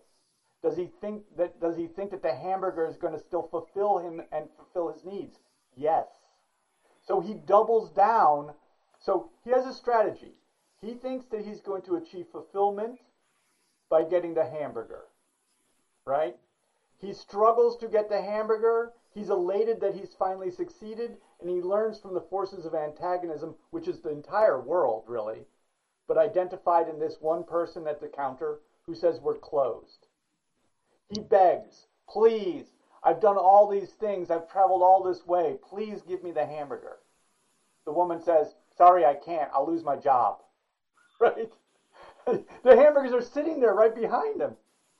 S2: Does he think that does he think that the hamburger is going to still fulfill him and fulfill his needs? Yes. So he doubles down. So he has a strategy. He thinks that he's going to achieve fulfillment by getting the hamburger. Right? He struggles to get the hamburger. He's elated that he's finally succeeded, and he learns from the forces of antagonism, which is the entire world, really, but identified in this one person at the counter who says we're closed. He begs, Please, I've done all these things. I've traveled all this way. Please give me the hamburger. The woman says, Sorry, I can't. I'll lose my job. <laughs> Right? <laughs> the hamburgers are sitting there right behind him.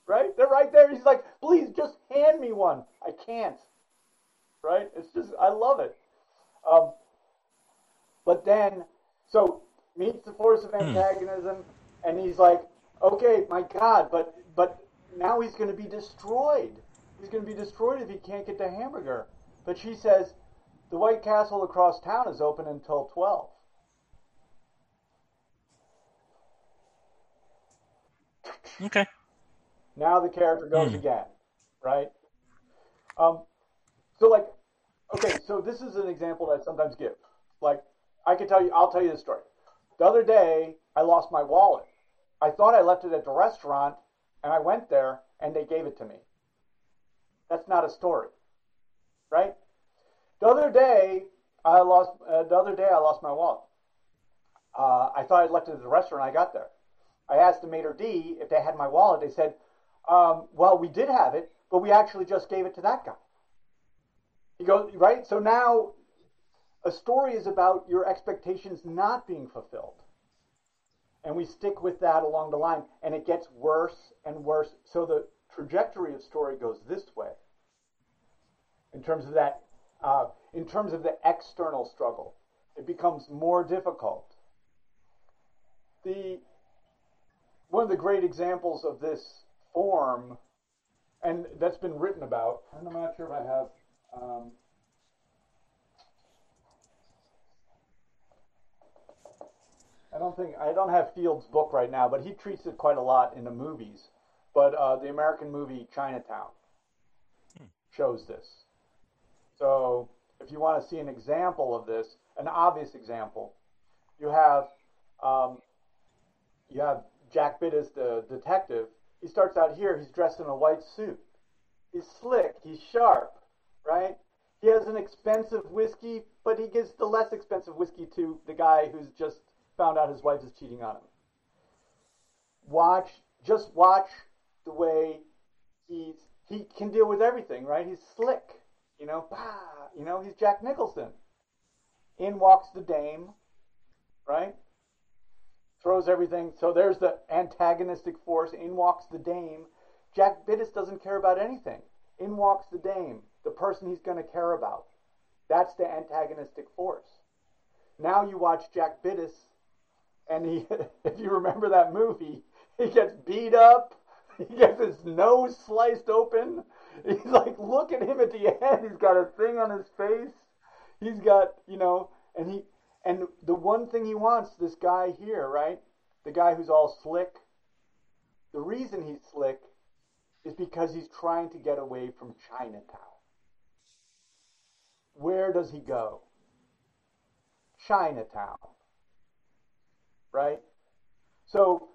S2: Right? They're right there. He's like, Please, just hand me one. I can't. Right? It's just, I love it. Um, but then, so meets the force of hmm. antagonism, and he's like, okay, my God, but but now he's going to be destroyed. He's going to be destroyed if he can't get the hamburger. But she says, the White Castle across town is open until 12.
S5: Okay.
S2: Now the character goes
S5: Hmm.
S2: again, right? Um, so like, okay, so this is an example that I sometimes give. Like, I can tell you, I'll tell you this story. The other day, I lost my wallet. I thought I left it at the restaurant, and I went there, and they gave it to me. That's not a story, right? The other day, I lost. Uh, the other day, I lost my wallet. Uh, I thought I'd left it at the restaurant. I got there. I asked the maitre d if they had my wallet. They said, um, "Well, we did have it, but we actually just gave it to that guy." He goes right. So now, a story is about your expectations not being fulfilled, and we stick with that along the line, and it gets worse and worse. So the trajectory of story goes this way. In terms of that, uh, in terms of the external struggle, it becomes more difficult. The one of the great examples of this form, and that's been written about, and I'm not sure if I have. Um, I don't think I don't have Field's book right now, but he treats it quite a lot in the movies. But uh, the American movie Chinatown shows this. So if you want to see an example of this, an obvious example, you have um, you have Jack Gittes, the detective. He starts out here. He's dressed in a white suit. He's slick. He's sharp, right? He has an expensive whiskey, but he gives the less expensive whiskey to the guy who's just found out his wife is cheating on him. Watch, just watch the way he's he can deal with everything, right? He's slick, you know. Bah, you know, he's Jack Nicholson. In walks the dame, right? Throws everything. So there's the antagonistic force. In walks the dame. Jack Gittes doesn't care about anything. In walks the dame, the person he's going to care about. That's the antagonistic force. Now you watch Jack Gittes, and he, <laughs> if you remember that movie, he gets beat up. He gets his nose sliced open. He's like, look at him at the end. He's got a thing on his face. He's got, you know, and he, and the one thing he wants, this guy here, right? The guy who's all slick. The reason he's slick is because he's trying to get away from Chinatown. Where does he go? Chinatown. Right? So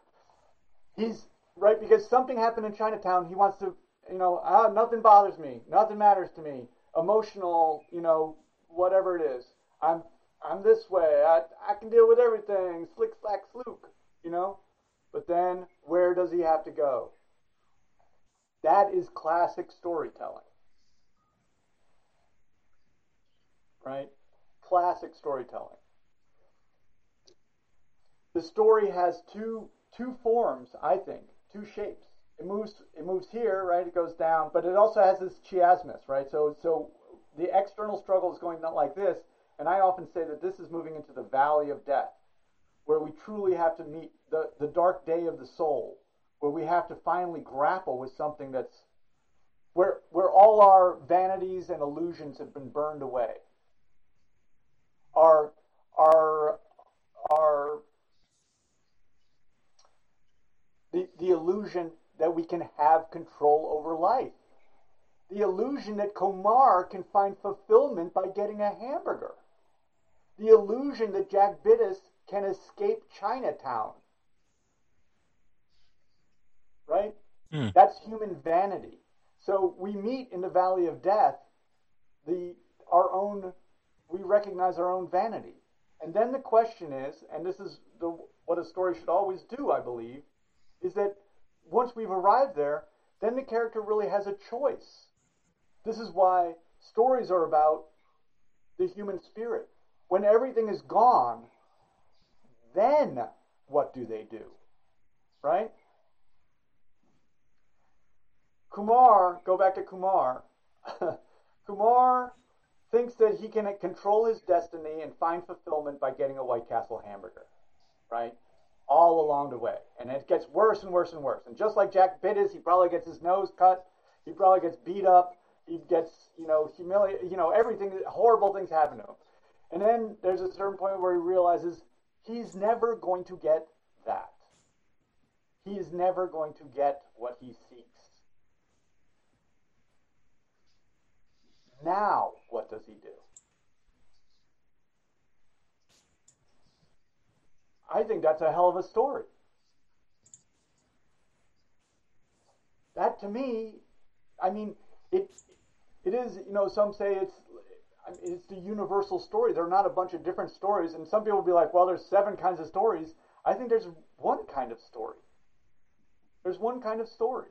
S2: he's right because something happened in Chinatown. He wants to, you know, ah, nothing bothers me, nothing matters to me. Emotional, you know, whatever it is. I'm I'm this way. I I can deal with everything. Slick slack slook, you know. But then where does he have to go? That is classic storytelling. Right? Classic storytelling. The story has two two forms, I think, two shapes. It moves it moves here, right? It goes down, but it also has this chiasmus, right? So so the external struggle is going like this, and I often say that this is moving into the valley of death, where we truly have to meet the, the dark day of the soul, where we have to finally grapple with something that's where where all our vanities and illusions have been burned away. Our our our the, the illusion that we can have control over life. The illusion that Kumar can find fulfillment by getting a hamburger. The illusion that Jack Gittes can escape Chinatown. Right?
S5: Hmm.
S2: That's human vanity. So we meet in the valley of death the our own we recognize our own vanity. And then the question is, and this is the what a story should always do, I believe, is that once we've arrived there, then the character really has a choice. This is why stories are about the human spirit. When everything is gone, then what do they do? Right? Kumar, go back to Kumar. <laughs> Kumar thinks that he can control his destiny and find fulfillment by getting a White Castle hamburger. Right? All along the way. And it gets worse and worse and worse. And just like Jack Gittes, he probably gets his nose cut. He probably gets beat up. He gets, you know, humiliated. You know, everything, horrible things happen to him. And then there's a certain point where he realizes he's never going to get that. he is never going to get what he seeks. Now, what does he do? I think that's a hell of a story. That to me, I mean, it it is, you know, some say it's it's the universal story. There are not a bunch of different stories. And some people will be like, well, there's seven kinds of stories. I think there's one kind of story. There's one kind of story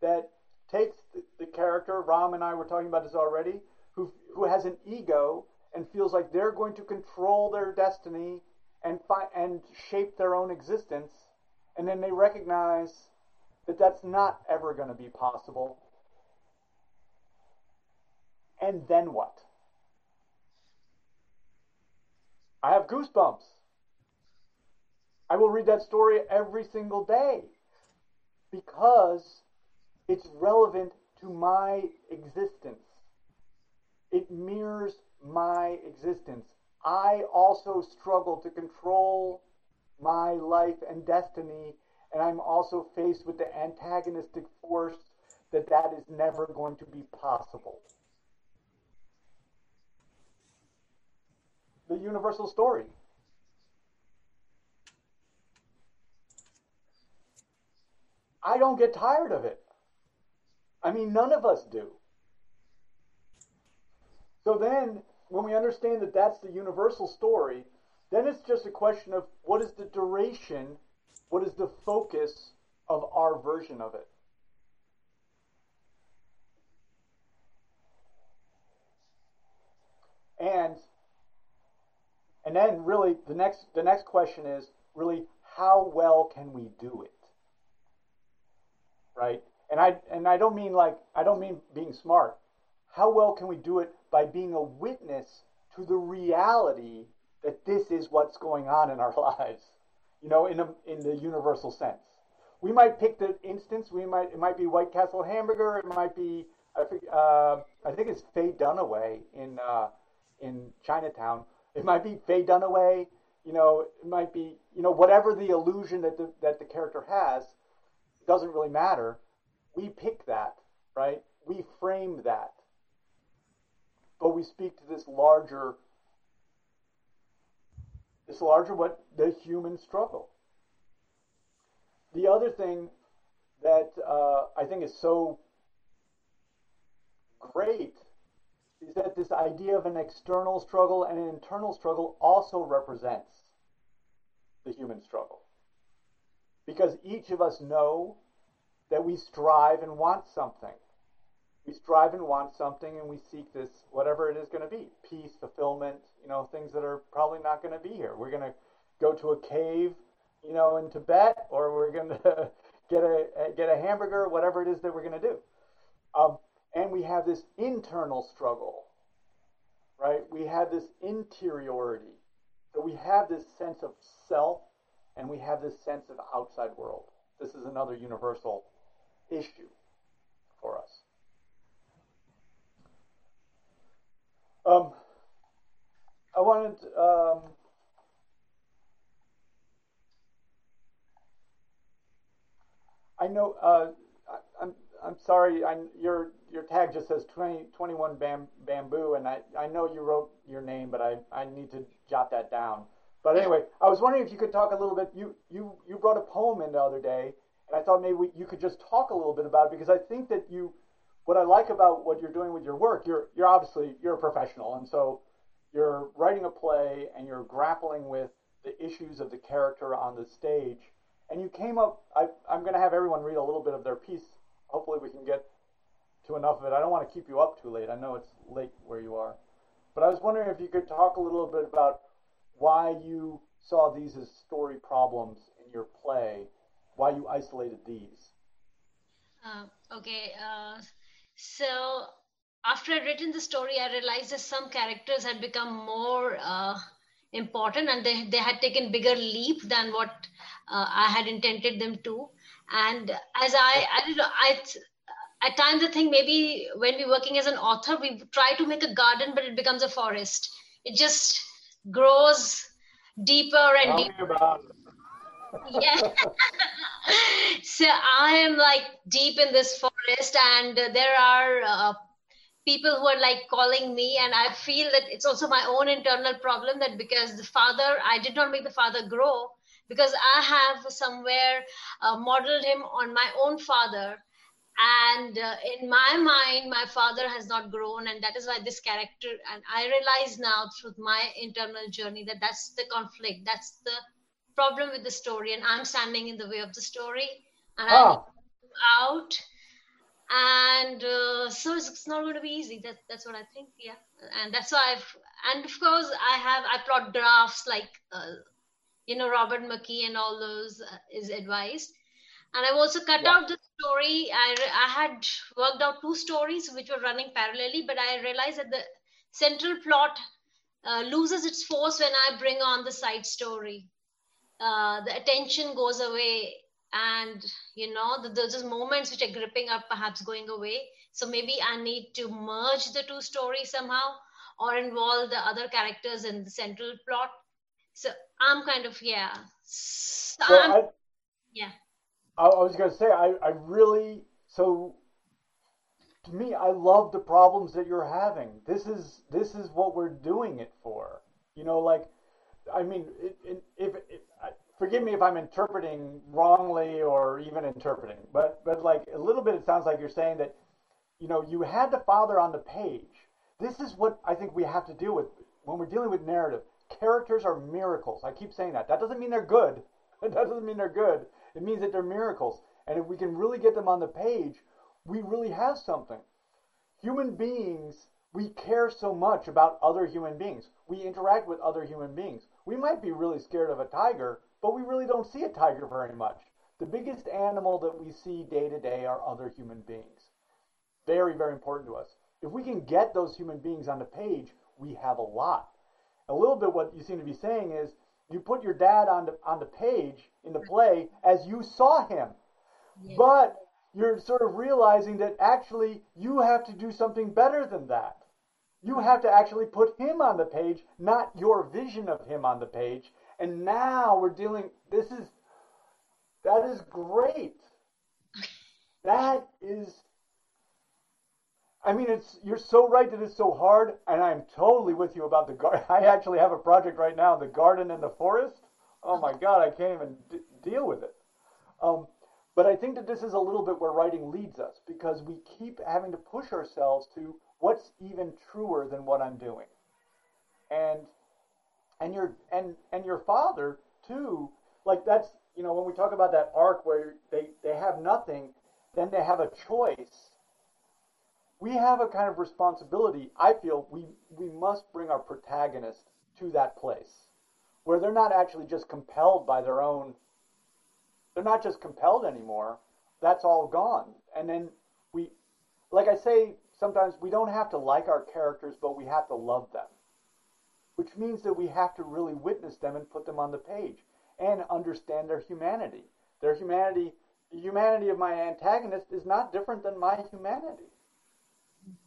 S2: that takes the, the character, Ram and I were talking about this already, who, who has an ego and feels like they're going to control their destiny and, fi- and shape their own existence. And then they recognize that that's not ever going to be possible and then what? I have goosebumps. I will read that story every single day because it's relevant to my existence. It mirrors my existence. I also struggle to control my life and destiny, and I'm also faced with the antagonistic force that that is never going to be possible. the universal story. I don't get tired of it. I mean, none of us do. So then, when we understand that that's the universal story, then it's just a question of what is the duration, what is the focus of our version of it. And and then really the next the next question is really how well can we do it? Right? And I and I don't mean like I don't mean being smart. How well can we do it by being a witness to the reality that this is what's going on in our <laughs> lives? You know, in a, in the universal sense. We might pick the instance. We might it might be White Castle hamburger. It might be I think uh, I think it's Faye Dunaway in uh, in Chinatown it might be Faye Dunaway. You know, it might be you know whatever the illusion that the that the character has doesn't really matter. We pick that, right? We frame that, but we speak to this larger this larger what the human struggle. The other thing that uh, I think is so great is that this idea of an external struggle and an internal struggle also represents the human struggle. Because each of us know that we strive and want something. We strive and want something and we seek this, whatever it is going to be peace, fulfillment, you know, things that are probably not going to be here. We're going to go to a cave, you know, in Tibet, or we're going <laughs> to get a, get a hamburger, whatever it is that we're going to do. Um, and we have this internal struggle, right? We have this interiority. So we have this sense of self and we have this sense of outside world. This is another universal issue for us. Um, I wanted um, I know uh, I, I'm I'm sorry, I, your your tag just says 20, 21 bam, bamboo, and I, I know you wrote your name, but I, I need to jot that down. But anyway, I was wondering if you could talk a little bit. You you you brought a poem in the other day, and I thought maybe we, you could just talk a little bit about it because I think that you, what I like about what you're doing with your work, you're you're obviously you're a professional, and so you're writing a play and you're grappling with the issues of the character on the stage, and you came up. I, I'm going to have everyone read a little bit of their piece hopefully we can get to enough of it. I don't want to keep you up too late. I know it's late where you are. But I was wondering if you could talk a little bit about why you saw these as story problems in your play, why you isolated these.
S6: Uh, okay. Uh, so after I'd written the story, I realized that some characters had become more uh, important and they, they had taken bigger leap than what uh, I had intended them to. And as i i don't know i at times i think maybe when we're working as an author we try to make a garden but it becomes a forest. It just grows deeper and
S2: Tell
S6: deeper yeah. so I am like deep in this forest, and there are uh, people who are like calling me, and I feel that it's also my own internal problem that because the father, I did not make the father grow because I have somewhere uh, modeled him on my own father. And uh, in my mind, my father has not grown, and that is why this character. And I realize now through my internal journey that that's the conflict, that's the problem with the story and i'm standing in the way of the story and
S2: Ah.
S6: i'm out and uh, so it's, it's not going to be easy. That, that's what i think yeah. And that's why i've and of course i have i plot drafts like uh, you know robert mckee and all those uh, is advised. And i've also cut
S2: Yeah.
S6: out the story. I, I had worked out two stories which were running parallelly but i realized that the central plot uh, loses its force when i bring on the side story uh, the attention goes away and you know the, there's just moments which are gripping up perhaps going away so maybe i need to merge the two stories somehow or involve the other characters in the central plot so i'm kind of yeah So I'm-
S2: I,
S6: yeah
S2: I, I was going to say, I, I really, so to me, I love the problems that you're having. This is, this is what we're doing it for. You know, like, I mean, it, if, if forgive me if I'm interpreting wrongly or even interpreting, but, but like a little bit, it sounds like you're saying that, you know, you had the father on the page. This is what I think we have to deal with when we're dealing with narrative. Characters are miracles. I keep saying that. That doesn't mean they're good. <laughs> That doesn't mean they're good. It means that they're miracles. And if we can really get them on the page, we really have something. Human beings, we care so much about other human beings. We interact with other human beings. We might be really scared of a tiger, but we really don't see a tiger very much. The biggest animal that we see day to day are other human beings. Very, very important to us. If we can get those human beings on the page, we have a lot. A little bit what you seem to be saying is you put your dad on the on the page in the play as you saw him.
S6: Yeah.
S2: But you're sort of realizing that actually you have to do something better than that. You have to actually put him on the page, not your vision of him on the page. And now we're dealing this is that is great. That is I mean, it's you're so right that it's so hard, and I'm totally with you about the garden. <laughs> I actually have a project right now, the garden in the forest. Oh my God, I can't even d- deal with it. Um, but I think that this is a little bit where writing leads us because we keep having to push ourselves to what's even truer than what I'm doing, and and your and and your father too. Like that's you know when we talk about that arc where they they have nothing, then they have a choice we have a kind of responsibility. I feel we we must bring our protagonist to that place where they're not actually just compelled by their own. They're not just compelled anymore. That's all gone. And then we, like I say, sometimes we don't have to like our characters, but we have to love them, which means that we have to really witness them and put them on the page and understand their humanity. Their humanity, the humanity of my antagonist is not different than my humanity.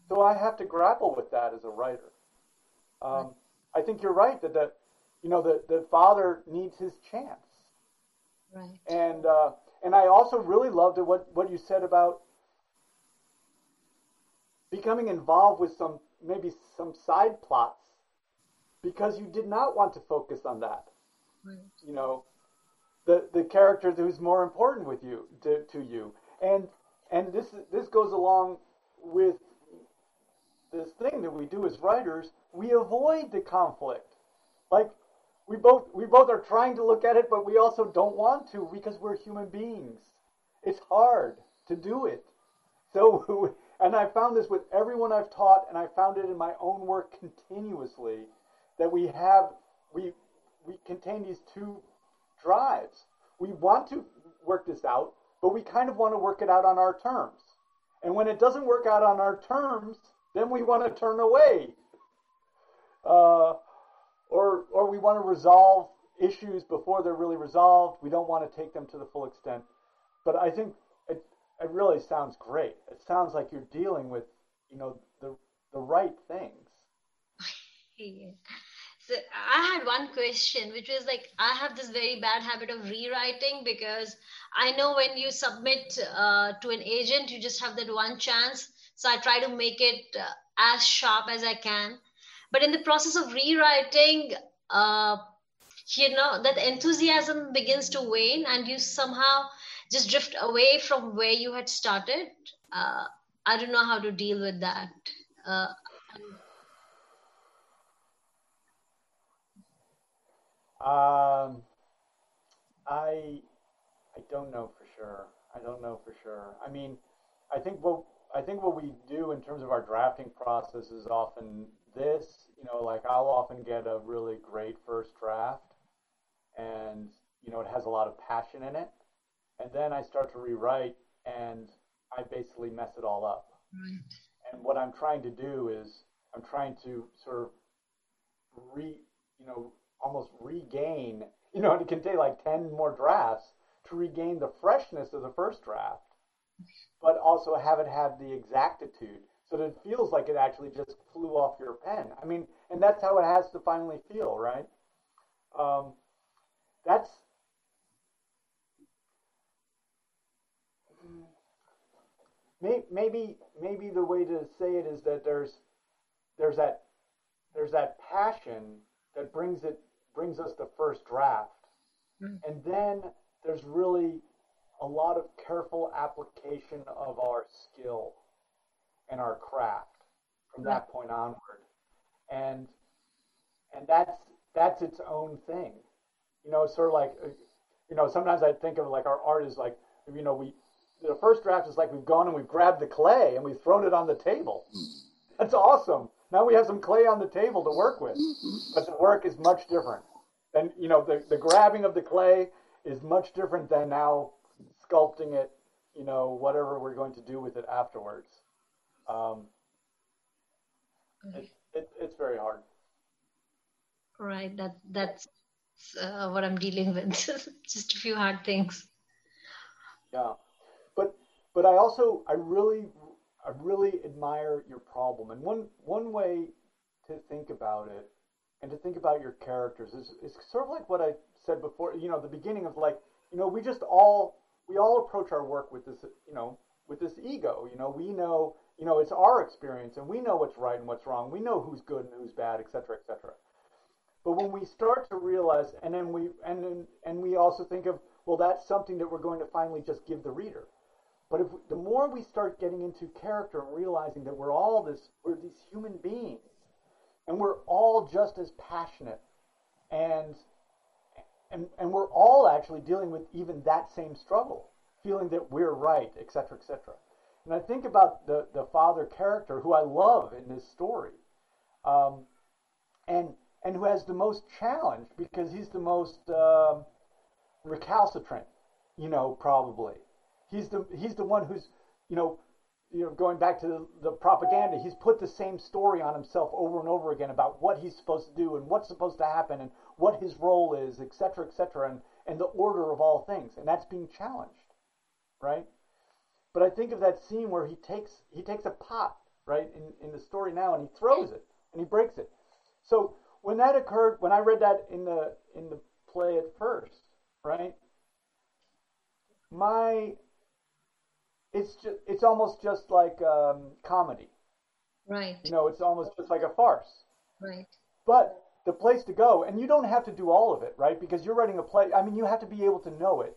S2: So I have to grapple with that as a writer. Um, I think you're right that the, you know, the, the father needs his chance,
S6: right
S2: and uh, and I also really loved what what you said about becoming involved with some maybe some side plots because you did not want to focus on that.
S6: right
S2: You know, the the character who's more important with you to, to you, and and this this goes along with this thing that we do as writers, we avoid the conflict. Like we both we both are trying to look at it, but we also don't want to because we're human beings. It's hard to do it. So <laughs> and I found this with everyone I've taught and I found it in my own work continuously that we have we we contain these two drives. We want to work this out, but we kind of want to work it out on our terms. And when it doesn't work out on our terms, then we want to turn away. Uh, or, or we want to resolve issues before they're really resolved. We don't want to take them to the full extent. But I think it, really sounds great. It sounds like you're dealing with, you know, the, the right things. <laughs>
S6: So I had one question, which was like, I have this very bad habit of rewriting because I know when you submit uh, to an agent, you just have that one chance. So I try to make it uh, as sharp as I can. But in the process of rewriting, uh, you know, that enthusiasm begins to wane and you somehow just drift away from where you had started. Uh, I don't know how to deal with that. Uh,
S2: Um, I I don't know for sure. I don't know for sure. I mean, I think what I think what we do in terms of our drafting process is often this. You know, like I'll often get a really great first draft, and you know it has a lot of passion in it, and then I start to rewrite, and I basically mess it all up.
S6: right.
S2: And what I'm trying to do is I'm trying to sort of re, you know, almost regain, <laughs> you know, it can take like 10 more drafts to regain the freshness of the first draft, but also have it have the exactitude so that it feels like it actually just flew off your pen. I mean, and that's how it has to finally feel, right? Um, that's maybe maybe the way to say it is that there's there's that there's that passion that brings it brings us the first draft.
S6: Mm.
S2: and then there's really a lot of careful application of our skill and our craft from that point onward. And and that's that's its own thing. You know sort of like uh, you know sometimes i think of like our art is like you know we the first draft is like we've gone and we've grabbed the clay and we've thrown it on the table that's awesome now we have some clay on the table to work with but the work is much different and you know the, the grabbing of the clay is much different than now sculpting it you know whatever we're going to do with it afterwards um, it, it, it's very hard
S6: Right. That that's uh, what I'm dealing with. <laughs> Just a few hard things.
S2: Yeah, but I also I really I really admire your problem, and one one way to think about it and to think about your characters is is sort of like what I said before. You know, the beginning of like you know we just all we all approach our work with this you know with this ego. You know, we know you know it's our experience, and we know what's right and what's wrong. We know who's good and who's bad, etc., etc. But when we start to realize, and then we and then, and we also think of, well, that's something that we're going to finally just give the reader. But if the more we start getting into character and realizing that we're all this, we're these human beings, and we're all just as passionate, and and and we're all actually dealing with even that same struggle, feeling that we're right, etc., etc. And I think about the the father character who I love in this story, um, and and who has the most challenge because he's the most um, recalcitrant, you know, probably. He's the he's the one who's, you know, you know, going back to the, the propaganda, he's put the same story on himself over and over again about what he's supposed to do and what's supposed to happen and what his role is, et cetera, et cetera, and, and the order of all things. And that's being challenged, right? But I think of that scene where he takes he takes a pot, right, in, in the story now, and he throws it and he breaks it. So when that occurred, when I read that in the in the play at first, right, my it's just it's almost just like um, comedy.
S6: Right.
S2: You know, it's almost just like a farce.
S6: Right.
S2: But the place to go, and you don't have to do all of it, right? Because you're writing a play. I mean, you have to be able to know it,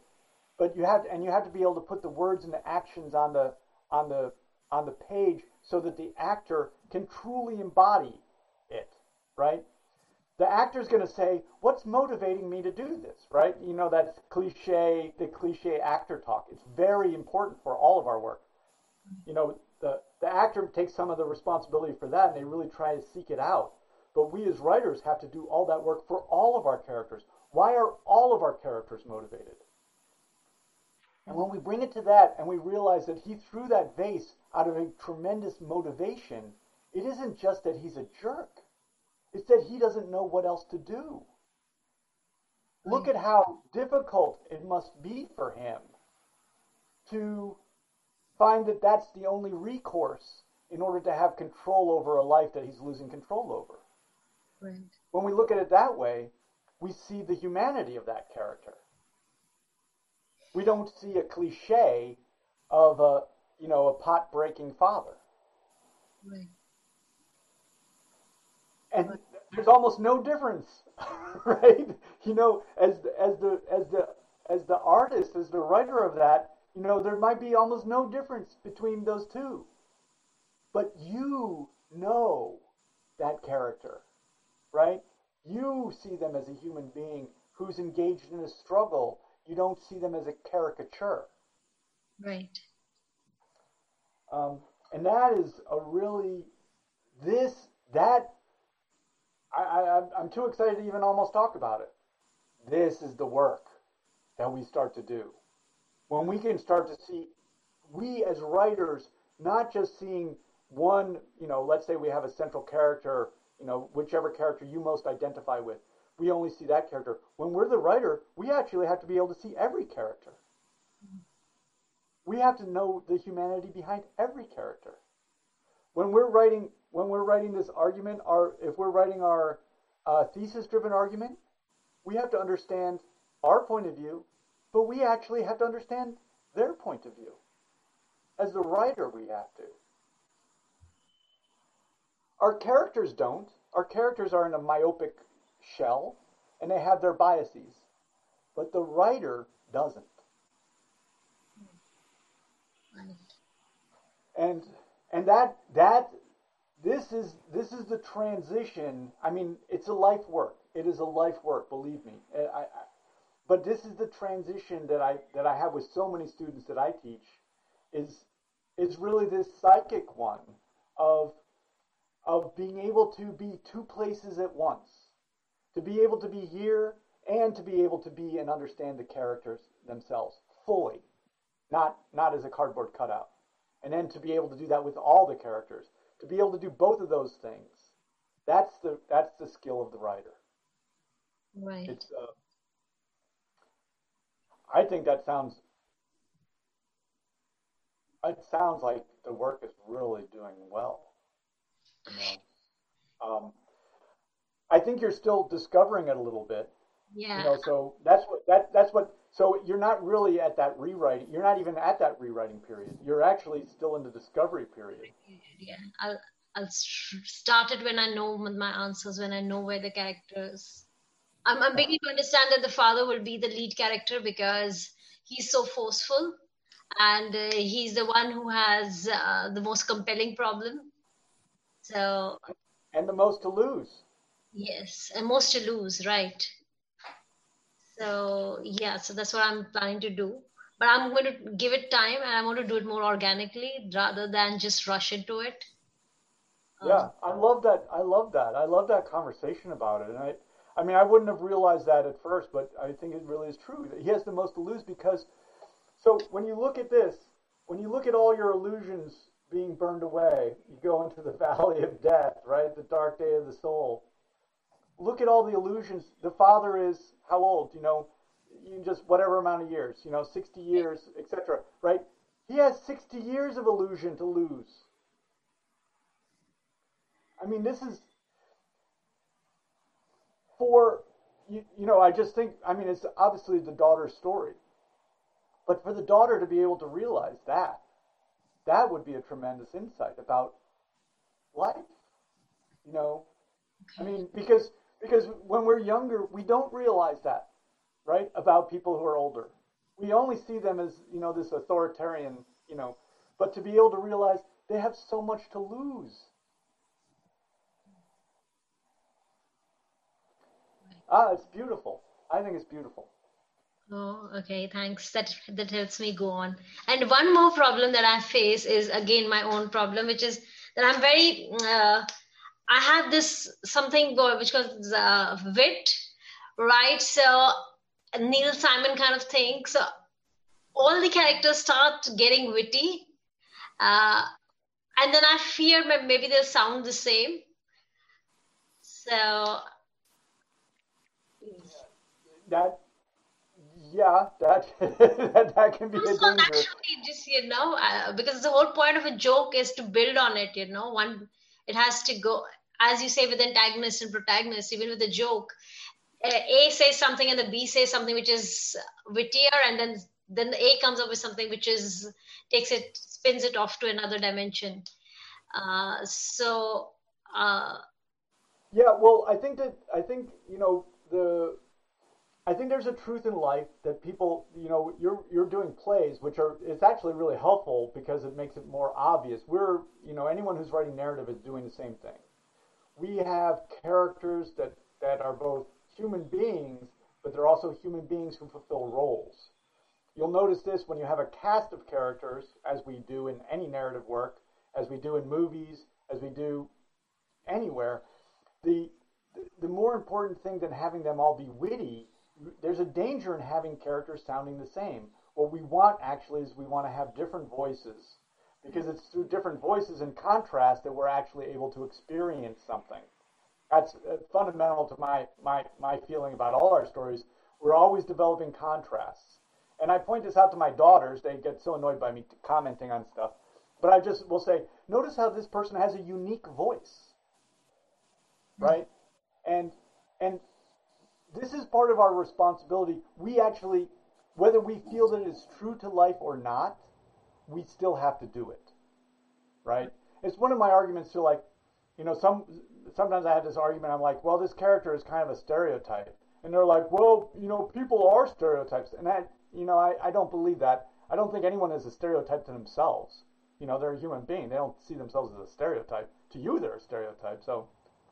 S2: but you have and you have to be able to put the words and the actions on the on the on the page so that the actor can truly embody it, right? The actor's going to say, "What's motivating me to do this?" Right? You know, that's cliche, the cliche actor talk. It's very important for all of our work. You know, the the actor takes some of the responsibility for that, and they really try to seek it out. But we as writers have to do all that work for all of our characters. Why are all of our characters motivated? And when we bring it to that and we realize that he threw that vase out of a tremendous motivation, it isn't just that he's a jerk. It's that he doesn't know what else to do. Look at how difficult it must be for him to find that that's the only recourse in order to have control over a life that he's losing control over.
S6: Right.
S2: When we look at it that way, we see the humanity of that character. We don't see a cliche of a, you know, a pot breaking father.
S6: Right.
S2: And there's almost no difference, <laughs> right? You know, as the, as the as the as the artist, as the writer of that, you know, there might be almost no difference between those two. But you know that character, right? You see them as a human being who's engaged in a struggle. You don't see them as a caricature.
S6: Right.
S2: Um, and that is a really this that I, I I'm too excited to even almost talk about it. This is the work that we start to do. When we can start to see we as writers not just seeing one you know let's say we have a central character you know whichever character you most identify with we only see that character. When we're the writer we actually have to be able to see every character. We have to know the humanity behind every character. When we're writing when we're writing this argument our if we're writing our uh, thesis driven argument we have to understand our point of view but we actually have to understand their point of view. As the writer we have to. Our characters don't. Our characters are in a myopic shell and they have their biases but the writer doesn't. And and that that this is this is the transition. I mean it's a life work. It is a life work believe me. Uh, I, I, but this is the transition that i that i have with so many students that i teach is is really this psychic one of of being able to be two places at once. To be able to be here and to be able to be and understand the characters themselves fully. Not not as a cardboard cutout. And then to be able to do that with all the characters to be able to do both of those things that's the that's the skill of the writer
S6: Right.
S2: it's uh, i think that sounds it sounds like the work is really doing well you know um, i think you're still discovering it a little bit
S6: Yeah.
S2: you know so that's what that that's what so you're not really at that rewriting you're not even at that rewriting period you're actually still in the discovery period
S6: yeah. I'll I'll start it when I know my answers, when I know where the characters. I'm I'm beginning to understand that the father will be the lead character because he's so forceful, and uh, he's the one who has uh, the most compelling problem. So
S2: and the most to lose
S6: yes, and most to lose, right? So yeah, so that's what I'm planning to do. But I'm going to give it time, and I want to do it more organically rather than just rush into it. Um,
S2: yeah i love that. I love that. I love that conversation about it. And i i mean i wouldn't have realized that at first but i think it really is true he has the most to lose because so when you look at this when you look at all your illusions being burned away you go into the <laughs> valley of death right? The dark day of the soul look at all the illusions the father is how old you know you just whatever amount of years you know 60 years etc right he has 60 years of illusion to lose I mean, this is for you, you know. I just think. I mean, it's obviously the daughter's story, but for the daughter to be able to realize that, that would be a tremendous insight about life. You know, I mean, because because when we're younger, we don't realize that, right? About people who are older, we only see them as you know this authoritarian, you know. But to be able to realize they have so much to lose. Ah, it's beautiful. I think it's beautiful.
S6: Oh, okay. Thanks. That that helps me go on. And one more problem that I face is again my own problem, which is that I'm very. Uh, I have this something go which was uh, wit, right? So Neil Simon kind of thing. So all the characters start getting witty, uh, and then I fear maybe they'll sound the same. So
S2: That, yeah, that <laughs> that, that can be a danger.
S6: actually, just you know, uh, because the whole point of a joke is to build on it. You know, one it has to go. as you say with antagonist and protagonist even with a joke a says something and the b says something which is wittier and then then the a comes up with something which is takes it spins it off to another dimension uh, so uh,
S2: yeah well i think that i think you know the I think there's a truth in life that people, you know, you're you're doing plays, which are it's actually really helpful because it makes it more obvious. We're, you know, anyone who's writing narrative is doing the same thing. We have characters that that are both human beings, but they're also human beings who fulfill roles. You'll notice this when you have a cast of characters, as we do in any narrative work, as we do in movies, as we do anywhere. The the more important thing than having them all be witty there's a danger in having characters sounding the same. What we want actually is we want to have different voices because it's through different voices and contrast that we're actually able to experience something. That's uh, fundamental to my, my, my feeling about all our stories. We're always developing contrasts. And I point this out to my daughters. They get so annoyed by me commenting on stuff. But I just will say, notice how this person has a unique voice. Right? And and this is part of our responsibility. We actually, whether we feel that it's true to life or not, we still have to do it. Right? It's one of my arguments to like, you know, some sometimes I have this argument. I'm like, well, this character is kind of a stereotype, and they're like, well, you know, people are stereotypes, and I, you know, I, I don't believe that. I don't think anyone is a stereotype to themselves. You know, they're a human being. They don't see themselves as a stereotype. To you, they're a stereotype. So,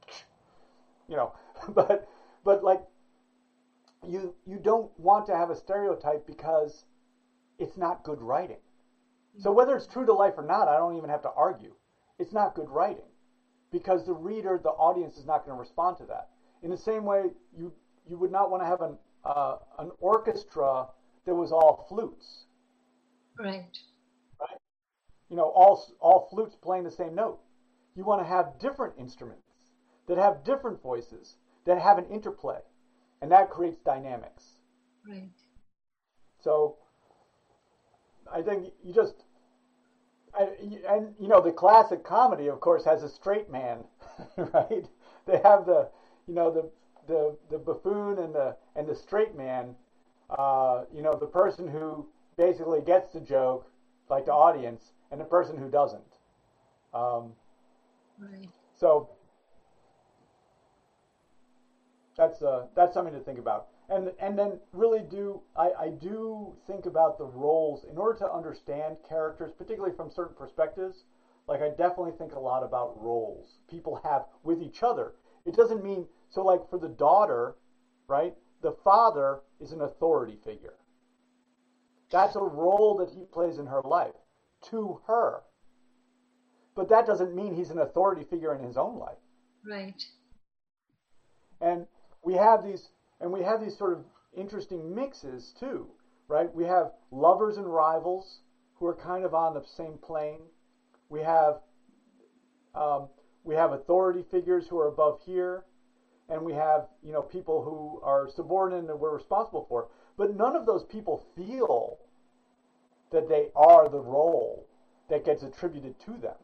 S2: <tsk> you know, <laughs> but but like you you don't want to have a stereotype because it's not good writing. So mm-hmm. whether it's true to life or not, I don't even have to argue. It's not good writing because the reader, the audience, is not going to respond to that. In the same way, you you would not want to have an uh, an orchestra that was all flutes.
S6: Right.
S2: Right. You know, all all flutes playing the same note. You want to have different instruments that have different voices that have an interplay and that creates dynamics.
S6: Right.
S2: So I think you just I, and you know the classic comedy, of course, has a straight man, <laughs> right? They have the you know the the the buffoon and the and the straight man. Uh, you know the person who basically gets the joke, like the audience, and the person who doesn't. Um,
S6: right.
S2: So that's uh, that's something to think about. And and then really do I, I do think about the roles in order to understand characters, particularly from certain perspectives. Like I definitely think a lot about roles people have with each other. It doesn't mean so like for the daughter, right? The father is an authority figure. That's a role that he plays in her life to her. But that doesn't mean he's an authority figure in his own life.
S6: Right.
S2: And we have these and we have these sort of interesting mixes too, right? We have lovers and rivals who are kind of on the same plane. We have um, we have authority figures who are above here, and we have you know people who are subordinate and we're responsible for. But none of those people feel that they are the role that gets attributed to them.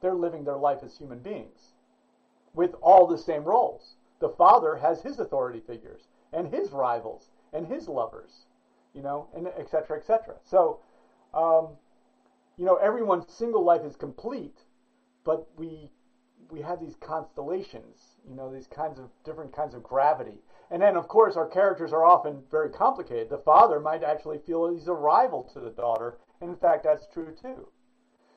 S2: They're living their life as human beings with all the same roles the father has his authority figures and his rivals and his lovers, you know, and et cetera, et cetera. So, um, you know, everyone's single life is complete, but we we have these constellations, you know, these kinds of different kinds of gravity. And then, of course, our characters are often very complicated. The father might actually feel he's a rival to the daughter, and in fact, that's true too.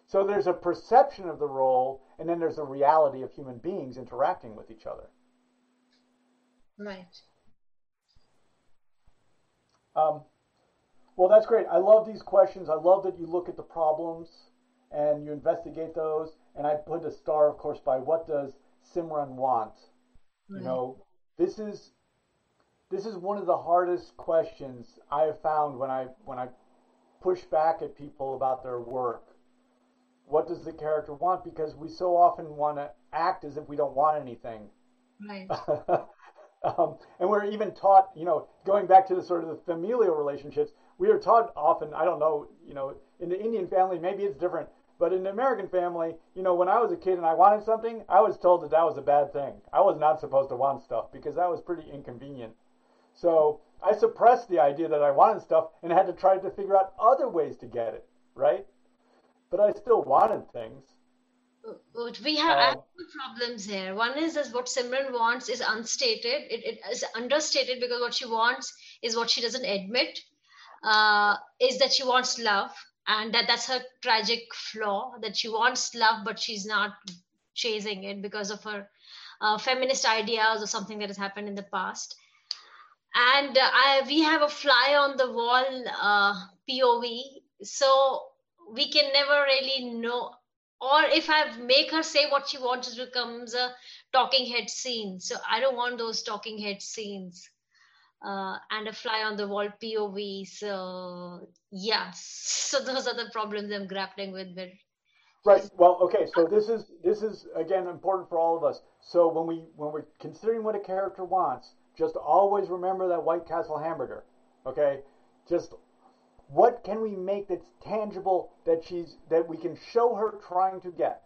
S2: So there's a perception of the role, and then there's a reality of human beings interacting with each other.
S6: Right.
S2: Um, well, that's great. I love these questions. I love that you look at the problems and you investigate those. And I put a star, of course, by what does Simran want? Right. You know, this is this is one of the hardest questions I have found when I when I push back at people about their work. What does the character want? Because we so often want to act as if we don't want anything.
S6: Right. <laughs>
S2: Um, and we're even taught, you know, going back to the sort of the familial relationships, we are taught often, I don't know, you know, in the Indian family, maybe it's different, But in the American family, you know, when I was a kid and I wanted something, I was told that that was a bad thing. I was not supposed to want stuff because that was pretty inconvenient. So I suppressed the idea that I wanted stuff and had to try to figure out other ways to get it, right? But I still wanted things.
S6: We have
S2: Um,
S6: two problems here. One is that what Simran wants is unstated. It, it is understated because what she wants is what she doesn't admit. Uh, is that she wants love, and that that's her tragic flaw. That she wants love, but she's not chasing it because of her uh, feminist ideas or something that has happened in the past. And uh, I, we have a fly on the wall uh, POV, so we can never really know or if I make her say what she wants, it becomes a talking head scene. So I don't want those talking head scenes. Uh, and a fly on the wall POV. So yes, <laughs> so those are the problems I'm grappling with. But
S2: Right. Well, okay. So this is this is again important for all of us. So when we when we're considering what a character wants, just always remember that White Castle hamburger. Okay. Just what can we make that's tangible that she's that we can show her trying to get?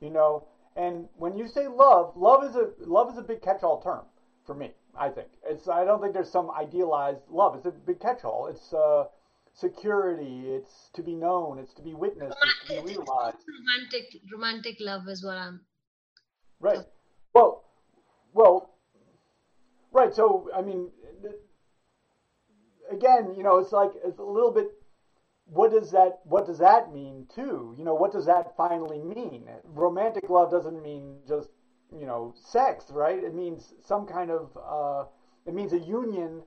S2: You know. And when you say love, love is a love is a big catch-all term for me. I think it's. I don't think there's some idealized love. It's a big catch-all. It's uh, security. It's to be known. It's to be witnessed. It's to be realized.
S6: romantic, romantic love is what I'm.
S2: Right. Well, well, right. So I mean, th- again, you know, it's like it's a little bit. What does that What does that mean too? You know, what does that finally mean? Romantic love doesn't mean just you know sex, right? It means some kind of. Uh, it means a union,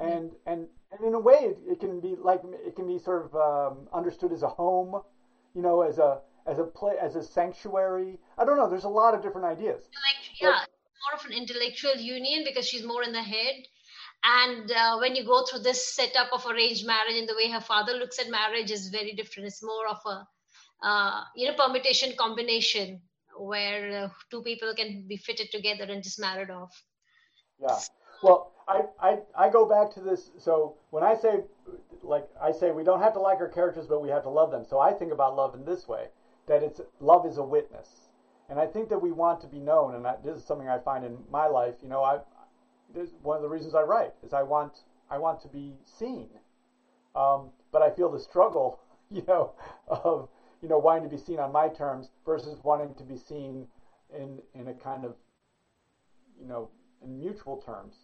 S2: and and and in a way, it, it can be like it can be sort of um, understood as a home, you know, as a as a play as a sanctuary. I don't know. There's a lot of different ideas.
S6: Like, yeah, more of an intellectual union because she's more in the head. And uh, when you go through this setup of arranged marriage and the way her father looks at marriage is very different. It's more of a, uh, you know, permutation combination where uh, two people can be fitted together and just married off.
S2: Yeah. Well, I, I I go back to this. So when I say, like I say, we don't have to like our characters, but we have to love them. So I think about love in this way: that it's love is a witness, and I think that we want to be known. And this is something I find in my life. You know, I one of the reasons I write is I want I want to be seen, um, but I feel the struggle, <laughs> you know, of you know wanting to be seen on my terms versus wanting to be seen in in a kind of you know in mutual terms.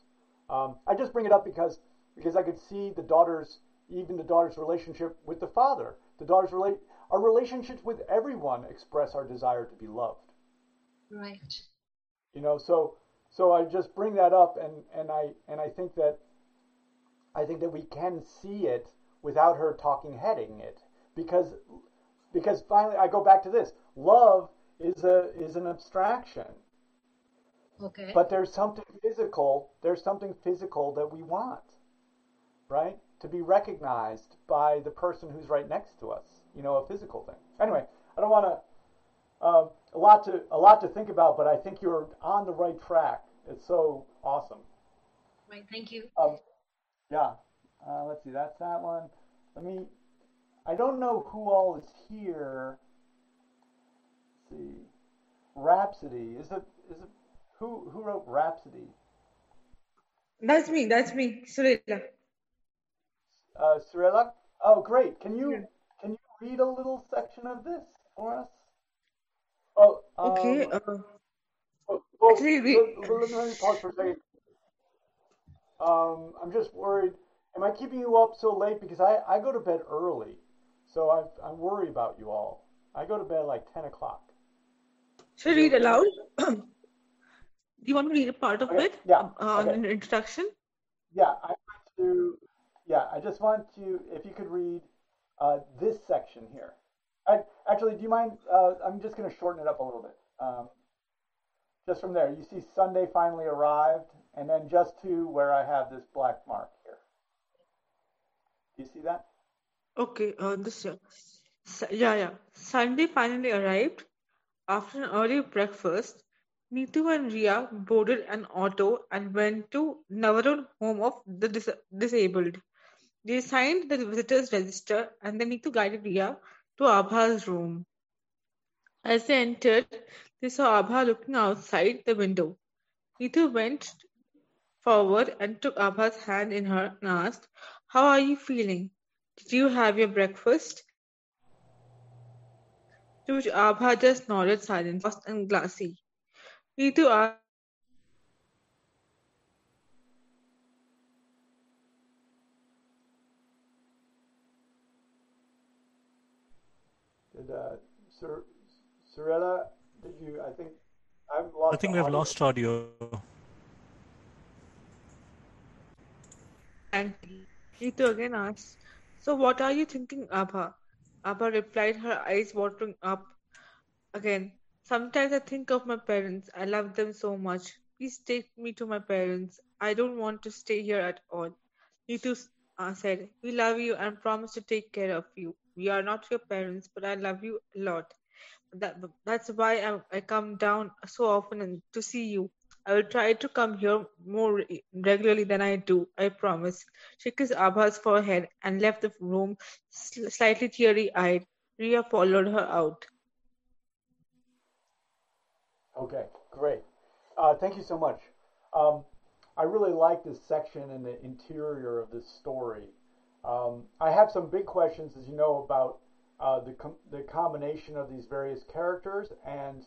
S2: Um, I just bring it up because because I could see the daughter's even the daughter's relationship with the father. The daughter's relate our relationships with everyone express our desire to be loved.
S6: Right.
S2: You know, so so I just bring that up and and I and I think that I think that we can see it without her talking heading it because because finally I go back to this. Love is a is an abstraction.
S6: Okay.
S2: But there's something physical, there's something physical that we want, right? To be recognized by the person who's right next to us, you know, a physical thing. Anyway, I don't want to, um, a lot to, a lot to think about, but I think you're on the right track. It's so awesome.
S6: right. Thank you.
S2: Um, yeah. Uh, let's see, that's that one. Let me, I don't know who all is here. Let's see. Rhapsody. Is it, is it, who, who wrote Rhapsody?
S7: That's me. That's me, Surela.
S2: Uh, Cirilla? Oh, great. Can you
S7: Yeah.
S2: can you read a little section of this for us? Oh, um,
S7: Okay. Uh,
S2: well, well,
S7: actually, we-
S2: let, let- let me pause for a second. Um, I'm just worried. Am I keeping you up so late? Because I, I go to bed early, so I I worry about you all. I go to bed like ten o'clock.
S7: should I read aloud? <clears throat> Do you want me to read a part of
S2: Okay,
S7: it?
S2: yeah,
S7: Uh,
S2: okay.
S7: An introduction?
S2: Yeah, I want to. Yeah, I just want to. If you could read uh, this section here. I, actually, do you mind? Uh, I'm just going to shorten it up a little bit. Um, just from there, you see Sunday finally arrived, and then just to where I have this black mark here. Do you see that?
S7: Okay. Uh, this year. Su- yeah, yeah. Sunday finally arrived. After an early breakfast, Neetu and Ria boarded an auto and went to Navarone home of the dis- disabled. They signed the visitors register and then Neetu guided Ria to Abha's room. As they entered, they saw Abha looking outside the window. Neetu went forward and took Abha's hand in her and asked, How are you feeling? Did you have your breakfast? To which Abha just nodded silently, lost and glassy. Neetu asked,
S2: Did uh, Sir, Sorella, did you? I think I've lost.
S5: I think we have lost audio.
S7: and Neetu again asked, So what are you thinking, Abha? Abha replied, her eyes watering up again. Sometimes I think of my parents. I love them so much. Please take me to my parents. I don't want to stay here at all. Neetu uh, said, We love you and promise to take care of you. We are not your parents, but I love you a lot. That, that's why I, I come down so often and to see you. I will try to come here more regularly than I do, I promise. She kissed Abha's forehead and left the room sl- slightly teary eyed. Ria followed her out.
S2: Okay, great. Uh, thank you so much. Um, I really like this section in the interior of this story. Um, I have some big questions, as you know, about uh, the com- the combination of these various characters, and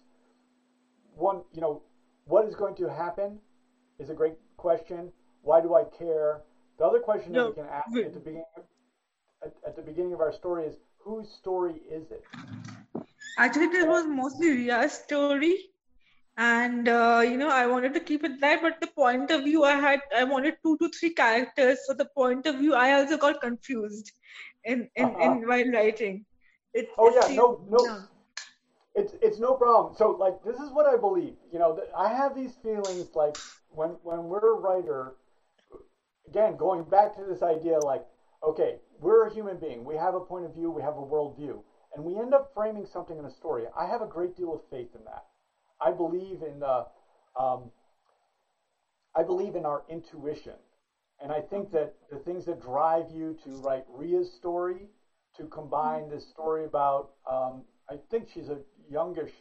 S2: one, you know, what is going to happen is a great question. Why do I care? The other question that
S7: No,
S2: we can ask
S7: we-
S2: at the beginning at, at the beginning of our story is whose story is it?
S7: Actually, this was mostly Ria's story. And uh, you know, I wanted to keep it light, but the point of view I had, I wanted two to three characters. So the point of view, I also got confused in in,
S2: Uh-huh.
S7: in while writing. It,
S2: Oh yeah,
S7: seemed-
S2: no, no, it's it's no problem. So like this is what I believe. You know, I have these feelings like when when we're a writer. Again, going back to this idea, like okay, we're a human being. We have a point of view. We have a worldview, and we end up framing something in a story. I have a great deal of faith in that. I believe in the. Um, I believe in our intuition, and I think that the things that drive you to write Ria's story to combine this story about um, I think she's a youngish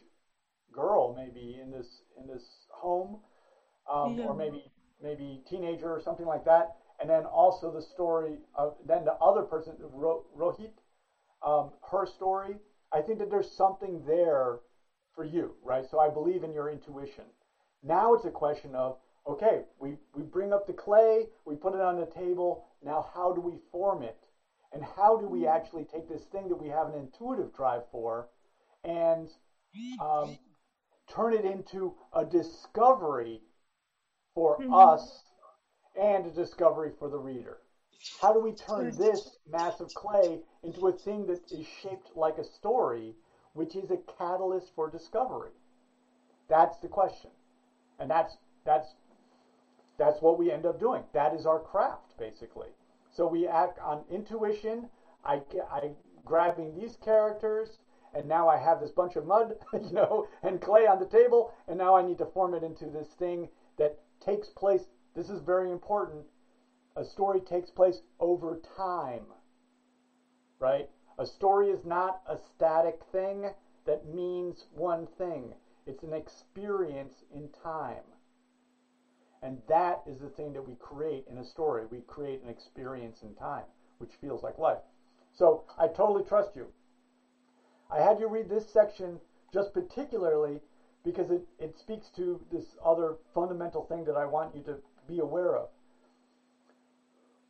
S2: girl maybe in this in this home um,
S7: Yeah.
S2: or maybe maybe teenager or something like that. And then also the story of then the other person Ro- Rohit um, her story. I think that there's something there for you right? So I believe in your intuition. Now it's a question of okay we we bring up the clay we put it on the table. Now how do we form it and how do we actually take this thing that we have an intuitive drive for and um, turn it into a discovery for us and a discovery for the reader? How do we turn this mass of clay into a thing that is shaped like a story, which is a catalyst for discovery? That's the question, and that's that's that's what we end up doing. That is our craft, basically. So we act on intuition. I, I grabbing these characters, and now I have this bunch of mud, <laughs> you know, and clay on the table, and now I need to form it into this thing that takes place. This is very important. A story takes place over time, right? A story is not a static thing that means one thing. It's an experience in time. And that is the thing that we create in a story. We create an experience in time, which feels like life. So I totally trust you. I had you read this section just particularly because it, it speaks to this other fundamental thing that I want you to be aware of.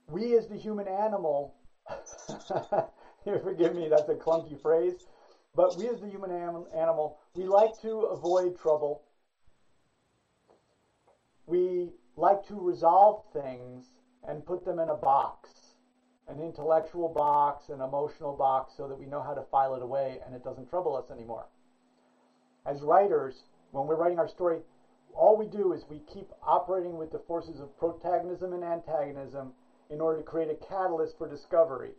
S2: We as the human animal, <laughs> forgive me, that's a clunky phrase, but we as the human anim- animal, we like to avoid trouble we like to resolve things and put them in a box an intellectual box, an emotional box, so that we know how to file it away and it doesn't trouble us anymore. As writers, when we're writing our story, all we do is we keep operating with the forces of protagonism and antagonism in order to create a catalyst for discovery.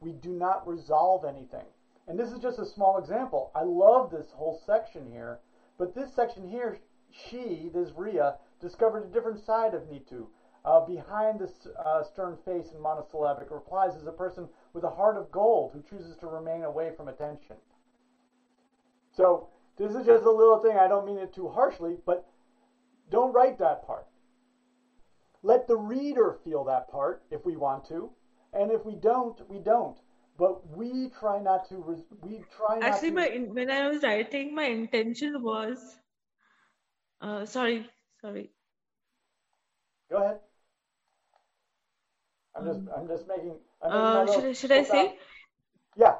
S2: We do not resolve anything. And this is just a small example. I love this whole section here, but this section here, she, this Ria, discovered a different side of Neetu. Uh, behind this uh, stern face and monosyllabic replies is a person with a heart of gold who chooses to remain away from attention. So this is just a little thing. I don't mean it too harshly, but don't write that part. Let the reader feel that part if we want to, and if we don't, we don't. But we try not to. We try not
S7: Actually,
S2: to.
S7: my when I was writing, my intention was. Uh, sorry, sorry.
S2: Go ahead. I'm just. I'm just making. I'm
S7: Uh, should I, should I say?
S2: Yeah.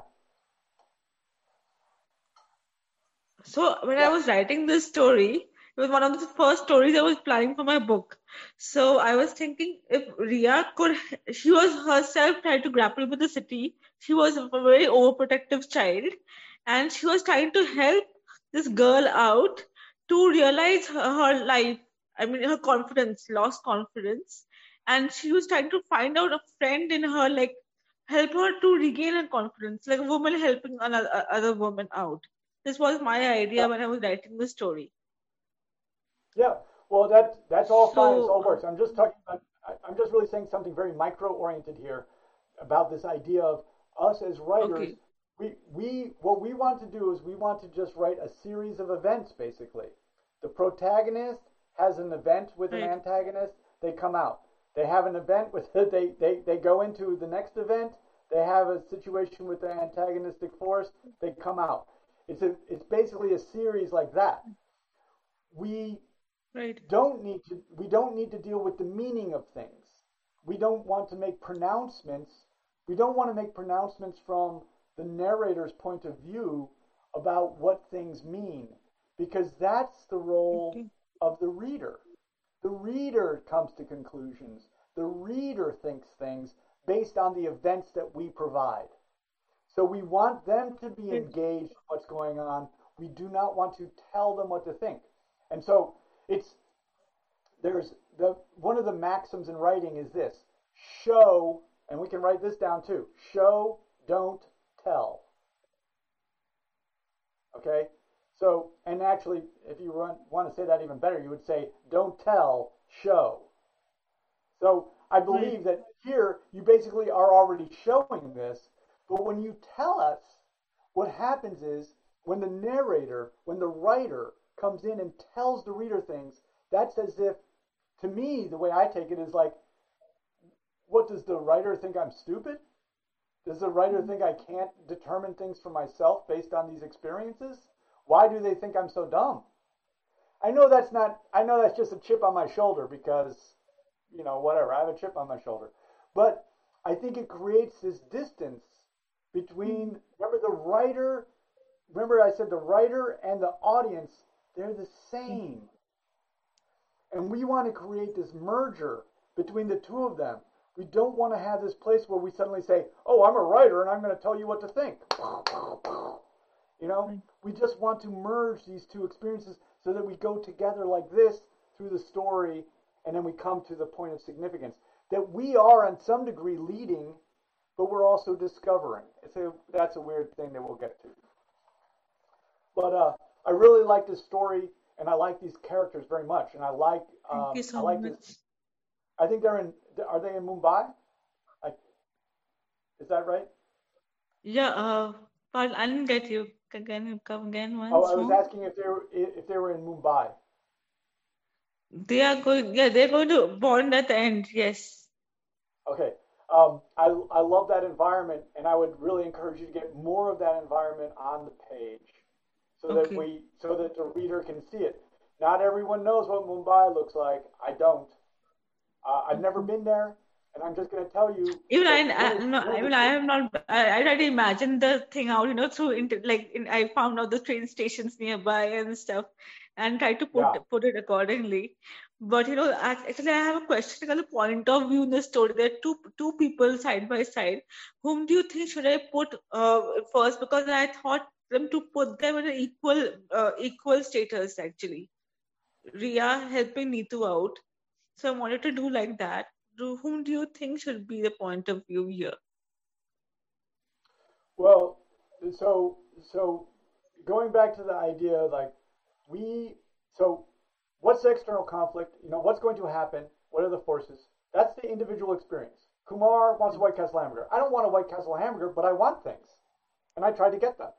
S7: So when I was writing this story, it was one of the first stories I was planning for my book. So I was thinking if Ria could, she was herself trying to grapple with the city. She was a very overprotective child, and she was trying to help this girl out to realize her, her life. I mean, her confidence, lost confidence, and she was trying to find out a friend in her, like help her to regain her confidence, like a woman helping another uh, other woman out. This was my idea when I was writing the story.
S2: Yeah, well, that that's all fine. It
S7: So-
S2: all works. I'm just talking. About, I, I'm just really saying something very micro-oriented here about this idea of us as writers.
S7: Okay.
S2: We we what we want to do is we want to just write a series of events. Basically, the protagonist has an event with an antagonist. They come out. They have an event with <laughs> they they they go into the next event. They have a situation with the antagonistic force. They come out. It's a it's basically a series like that. We
S7: Right.
S2: don't need to we don't need to deal with the meaning of things. We don't want to make pronouncements. We don't want to make pronouncements from the narrator's point of view about what things mean because that's the role
S7: Okay.
S2: Of the reader. The reader comes to conclusions. The reader thinks things based on the events that we provide. So we want them to be mm. engaged in what's going on. We do not want to tell them what to think. And so it's there's the one of the maxims in writing is this show and we can write this down too show don't tell okay so and actually if you want, want to say that even better you would say don't tell show. So i believe that here you basically are already showing this but when you tell us what happens is when the narrator when the writer comes in and tells the reader things that's as if to me the way i take it is like what does the writer think i'm stupid? Does the writer mm-hmm. think i can't determine things for myself based on these experiences why do they think i'm so dumb i know that's not i know that's just a chip on my shoulder because you know whatever i have a chip on my shoulder but i think it creates this distance between remember the writer remember i said the writer and the audience they're the same and we want to create this merger between the two of them. We don't want to have this place where we suddenly say, "Oh, I'm a writer and I'm going to tell you what to think." You know, we just want to merge these two experiences so that we go together like this through the story and then we come to the point of significance that we are on some degree leading but we're also discovering. It's a that's a weird thing that we'll get to. But uh, I really like this story, and I like these characters very much, and I like um,
S7: Thank you so
S2: I like
S7: much.
S2: this. I think they're in. Are they in Mumbai? I, is that right?
S7: Yeah, uh, but I didn't get you. You come again once
S2: Oh, I was
S7: more?
S2: asking if they were if they were in Mumbai.
S7: They are going, yeah, they're going to bond at the end. Yes.
S2: Okay. Um, I I love that environment, and I would really encourage you to get more of that environment on the page, so that we so that the reader can see it. Not everyone knows what Mumbai looks like. I don't. Uh, I've never been there, and I'm just going to tell you.
S7: Even I,
S2: that
S7: I
S2: really-
S7: no, I mean, I am not. I, I tried to imagine the thing out, you know, through inter, like in, I found out the train stations nearby and stuff, and tried to put
S2: Yeah.
S7: put it accordingly. But you know, actually, I have a question on the point of view in the story. There are two two people side by side. Whom do you think should I put uh, first? Because I thought them to put them in an equal uh, equal status actually. Ria helping Neetu out. So I wanted to do like that. Do, whom do you think should be the point of view here?
S2: Well, so so going back to the idea, like we so what's the external conflict? You know, what's going to happen? What are the forces? That's the individual experience. Kumar wants a White Castle hamburger. I don't want a White Castle hamburger, but I want things. And I try to get them.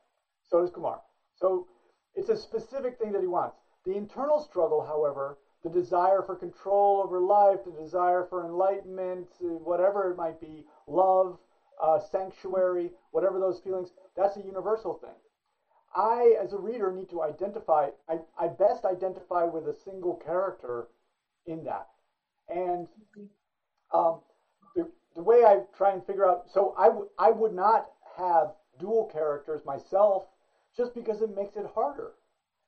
S2: So does Kumar. So it's a specific thing that he wants. The internal struggle, however, the desire for control over life, the desire for enlightenment, whatever it might be, love, uh, sanctuary, whatever those feelings, that's a universal thing. I, as a reader, need to identify, I, I best identify with a single character in that. And um, the, the way I try and figure out, so I, w- I would not have dual characters myself just because it makes it harder.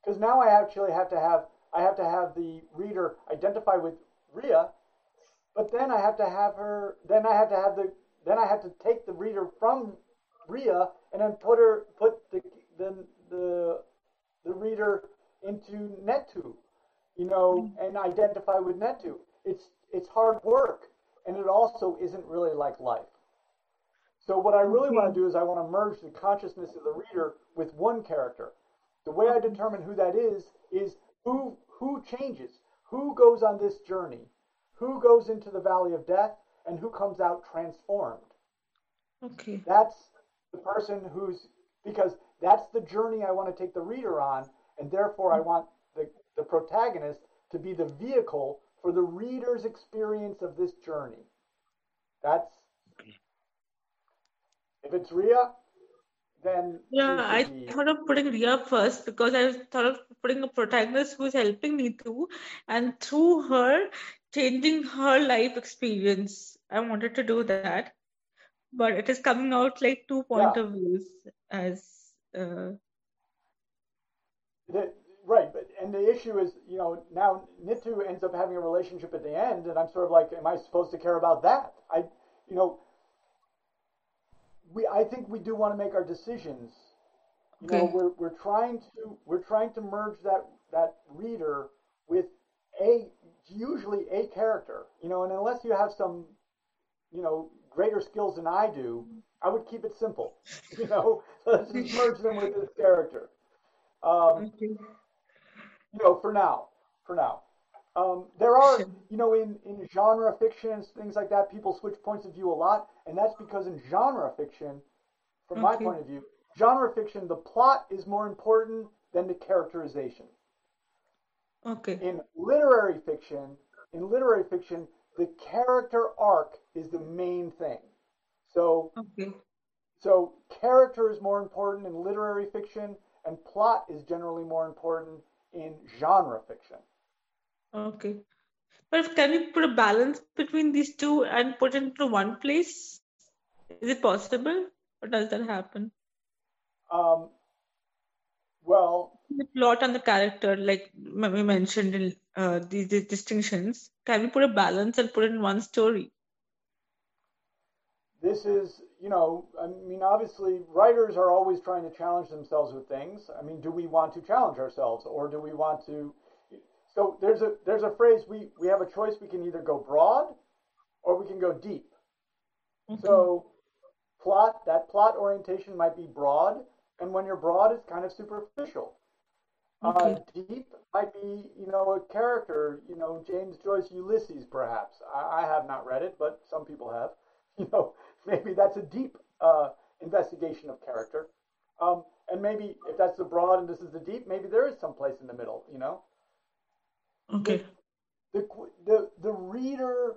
S2: Because now I actually have to have I have to have the reader identify with Ria, but then I have to have her then I have to have the then I have to take the reader from Ria and then put her put the the the, the reader into Neetu, you know, mm-hmm. and identify with Neetu. It's it's hard work and it also isn't really like life. So what I really want to mm-hmm. do is I want to merge the consciousness of the reader with one character. The way I determine who that is is who who changes, who goes on this journey, who goes into the valley of death, and who comes out transformed.
S7: Okay.
S2: That's the person who's because that's the journey I want to take the reader on, and therefore I want the, the protagonist to be the vehicle for the reader's experience of this journey. That's if it's Ria, then
S7: Yeah, I
S2: be
S7: thought of putting Ria first because I thought of putting a protagonist who's helping me Neetu, and through her changing her life experience. I wanted to do that, but it is coming out like two point
S2: Yeah.
S7: of views as uh,
S2: The, right, but and the issue is, you know, now Neetu ends up having a relationship at the end, and I'm sort of like, am I supposed to care about that? I, you know, we I think we do want to make our decisions. You know, we're we're trying to we're trying to merge that that reader with a usually a character. You know, and unless you have some, you know, greater skills than I do, I would keep it simple. <laughs> You know, let's just merge them with this character. Um, you know, for now, for now. Um, there are, you know, in, in genre fiction and things like that, people switch points of view a lot, and that's because in genre fiction, from my point of view, genre fiction, the plot is more important than the characterization.
S7: Okay.
S2: In literary fiction, in literary fiction, the character arc is the main thing. So,
S7: Okay.
S2: so character is more important in literary fiction, and plot is generally more important in genre fiction.
S7: Okay. But can you put a balance between these two and put it into one place? Is it possible? Or does that happen?
S2: Um, well,
S7: The plot and the character, like we mentioned in uh, these, these distinctions, can we put a balance and put it in one story?
S2: this is, you know, I mean, obviously, writers are always trying to challenge themselves with things. I mean, do we want to challenge ourselves, or do we want to? So there's a there's a phrase we we have a choice. We can either go broad, or we can go deep.
S7: Okay.
S2: So plot that plot orientation might be broad, and when you're broad, it's kind of superficial. Uh, deep might be, you know, a character, you know, James Joyce Ulysses, perhaps. I, I have not read it, but some people have. <laughs> You know, maybe that's a deep uh, investigation of character. Um, and maybe if that's the broad and this is the deep, maybe there is some place in the middle. You know,
S7: Okay.
S2: the the the reader.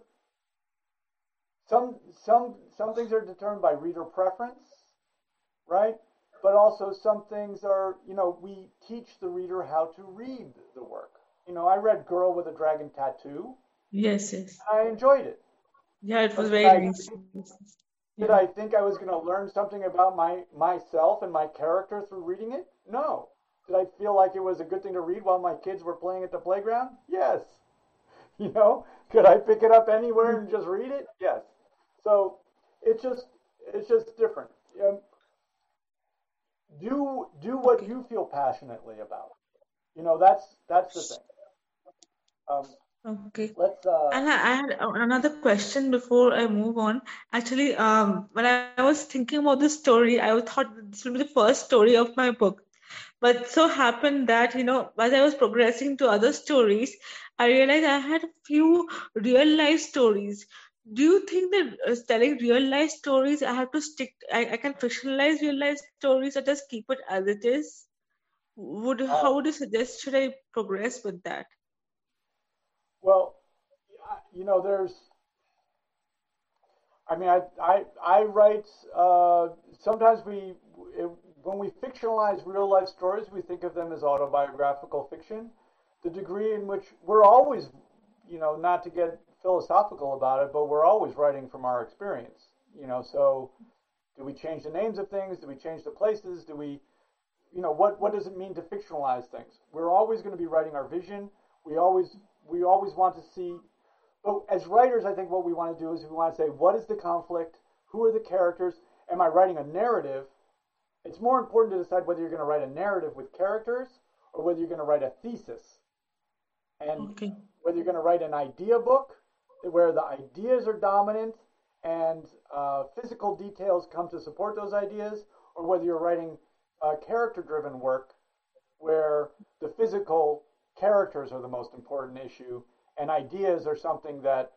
S2: Some some some things are determined by reader preference, right? But also some things are, you know, we teach the reader how to read the work. You know, I read Girl with a Dragon Tattoo.
S7: Yes, yes.
S2: I enjoyed it.
S7: Yeah, it was very
S2: I-
S7: nice.
S2: Did
S7: Yeah.
S2: I think I was going to learn something about my myself and my character through reading it? No. Did I feel like it was a good thing to read while my kids were playing at the playground? Yes. <laughs> You know, could I pick it up anywhere and just read it? Yes. So it's just it's just different. Um, do do what you feel passionately about. You know, that's that's the thing. Um,
S7: Okay.
S2: let's uh,
S7: And I I had another question before I move on. Actually, um, when I was thinking about this story, I thought this would be the first story of my book. But so happened that, you know, as I was progressing to other stories, I realized I had a few real life stories. do you think that uh, telling real life stories, I have to stick, I, I can fictionalize real life stories or just keep it as it is? Would how would you suggest should I progress with that?
S2: Well, you know, there's. I mean, I I I write. Uh, sometimes we it, when we fictionalize real life stories, we think of them as autobiographical fiction. The degree in which we're always, you know, not to get philosophical about it, but we're always writing from our experience. You know, so do we change the names of things? Do we change the places? Do we, you know, what what does it mean to fictionalize things? We're always going to be writing our vision. We always we always want to see. But as writers, I think what we want to do is we want to say, what is the conflict? Who are the characters? Am I writing a narrative? It's more important to decide whether you're going to write a narrative with characters or whether you're going to write a thesis. And
S7: Okay.
S2: whether you're going to write an idea book where the ideas are dominant and uh, physical details come to support those ideas, or whether you're writing uh, character driven work where the physical characters are the most important issue and ideas are something that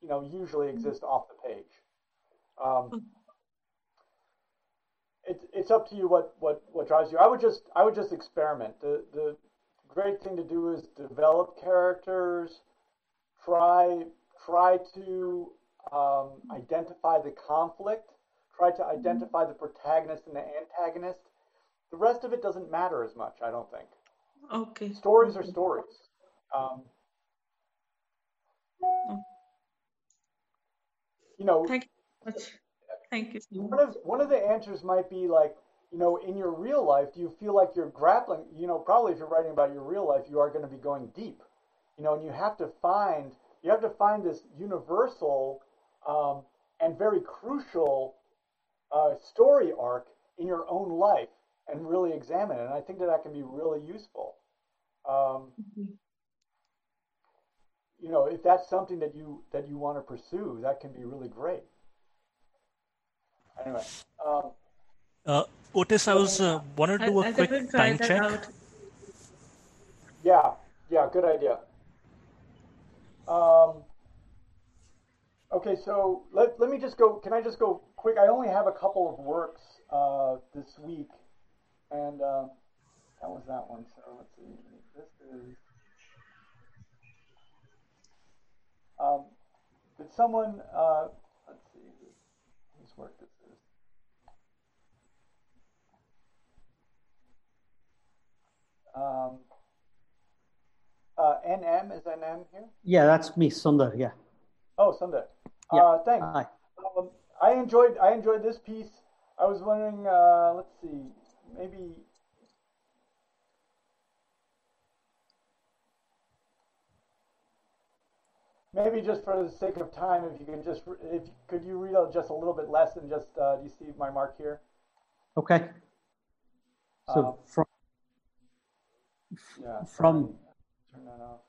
S2: you know usually exist off the page. Um, it's it's up to you what, what, what drives you. I would just I would just experiment. The the great thing to do is develop characters, try try to um, identify the conflict, try to identify the protagonist and the antagonist. The rest of it doesn't matter as much, I don't think.
S7: Okay.
S2: Stories are stories. Um, you know,
S7: Thank you so much. Thank you
S2: one of one of the answers might be like, you know, in your real life, do you feel like you're grappling? You know, probably if you're writing about your real life, you are going to be going deep. You know, and you have to find you have to find this universal um, and very crucial uh, story arc in your own life and really examine it. And I think that that can be really useful. Um, you know, if that's something that you that you want to pursue, that can be really great. Anyway, um,
S5: Uh, Otis, I was uh, wanted to do
S7: I'll,
S5: a
S7: I'll
S5: quick
S7: definitely
S5: time check.
S7: out.
S2: yeah, yeah, good idea. Um, okay, so let, let me just go. Can I just go quick? I only have a couple of works uh, this week, and uh, that was that one. So let's see. This is. Um, did someone? Uh, let's see whose worked this is. Um, uh, NM is NM here?
S8: Yeah, that's me, Sundar. Yeah.
S2: Oh, Sundar.
S8: Yeah.
S2: Uh, thanks.
S8: Hi.
S2: Um, I enjoyed I enjoyed this piece. I was wondering, uh, let's see, maybe maybe just for the sake of time, if you can just if could you read just a little bit less than just uh, do you see my mark here?
S8: Okay. So
S2: Um,
S8: from
S2: Yeah.
S8: from
S2: Turn that off.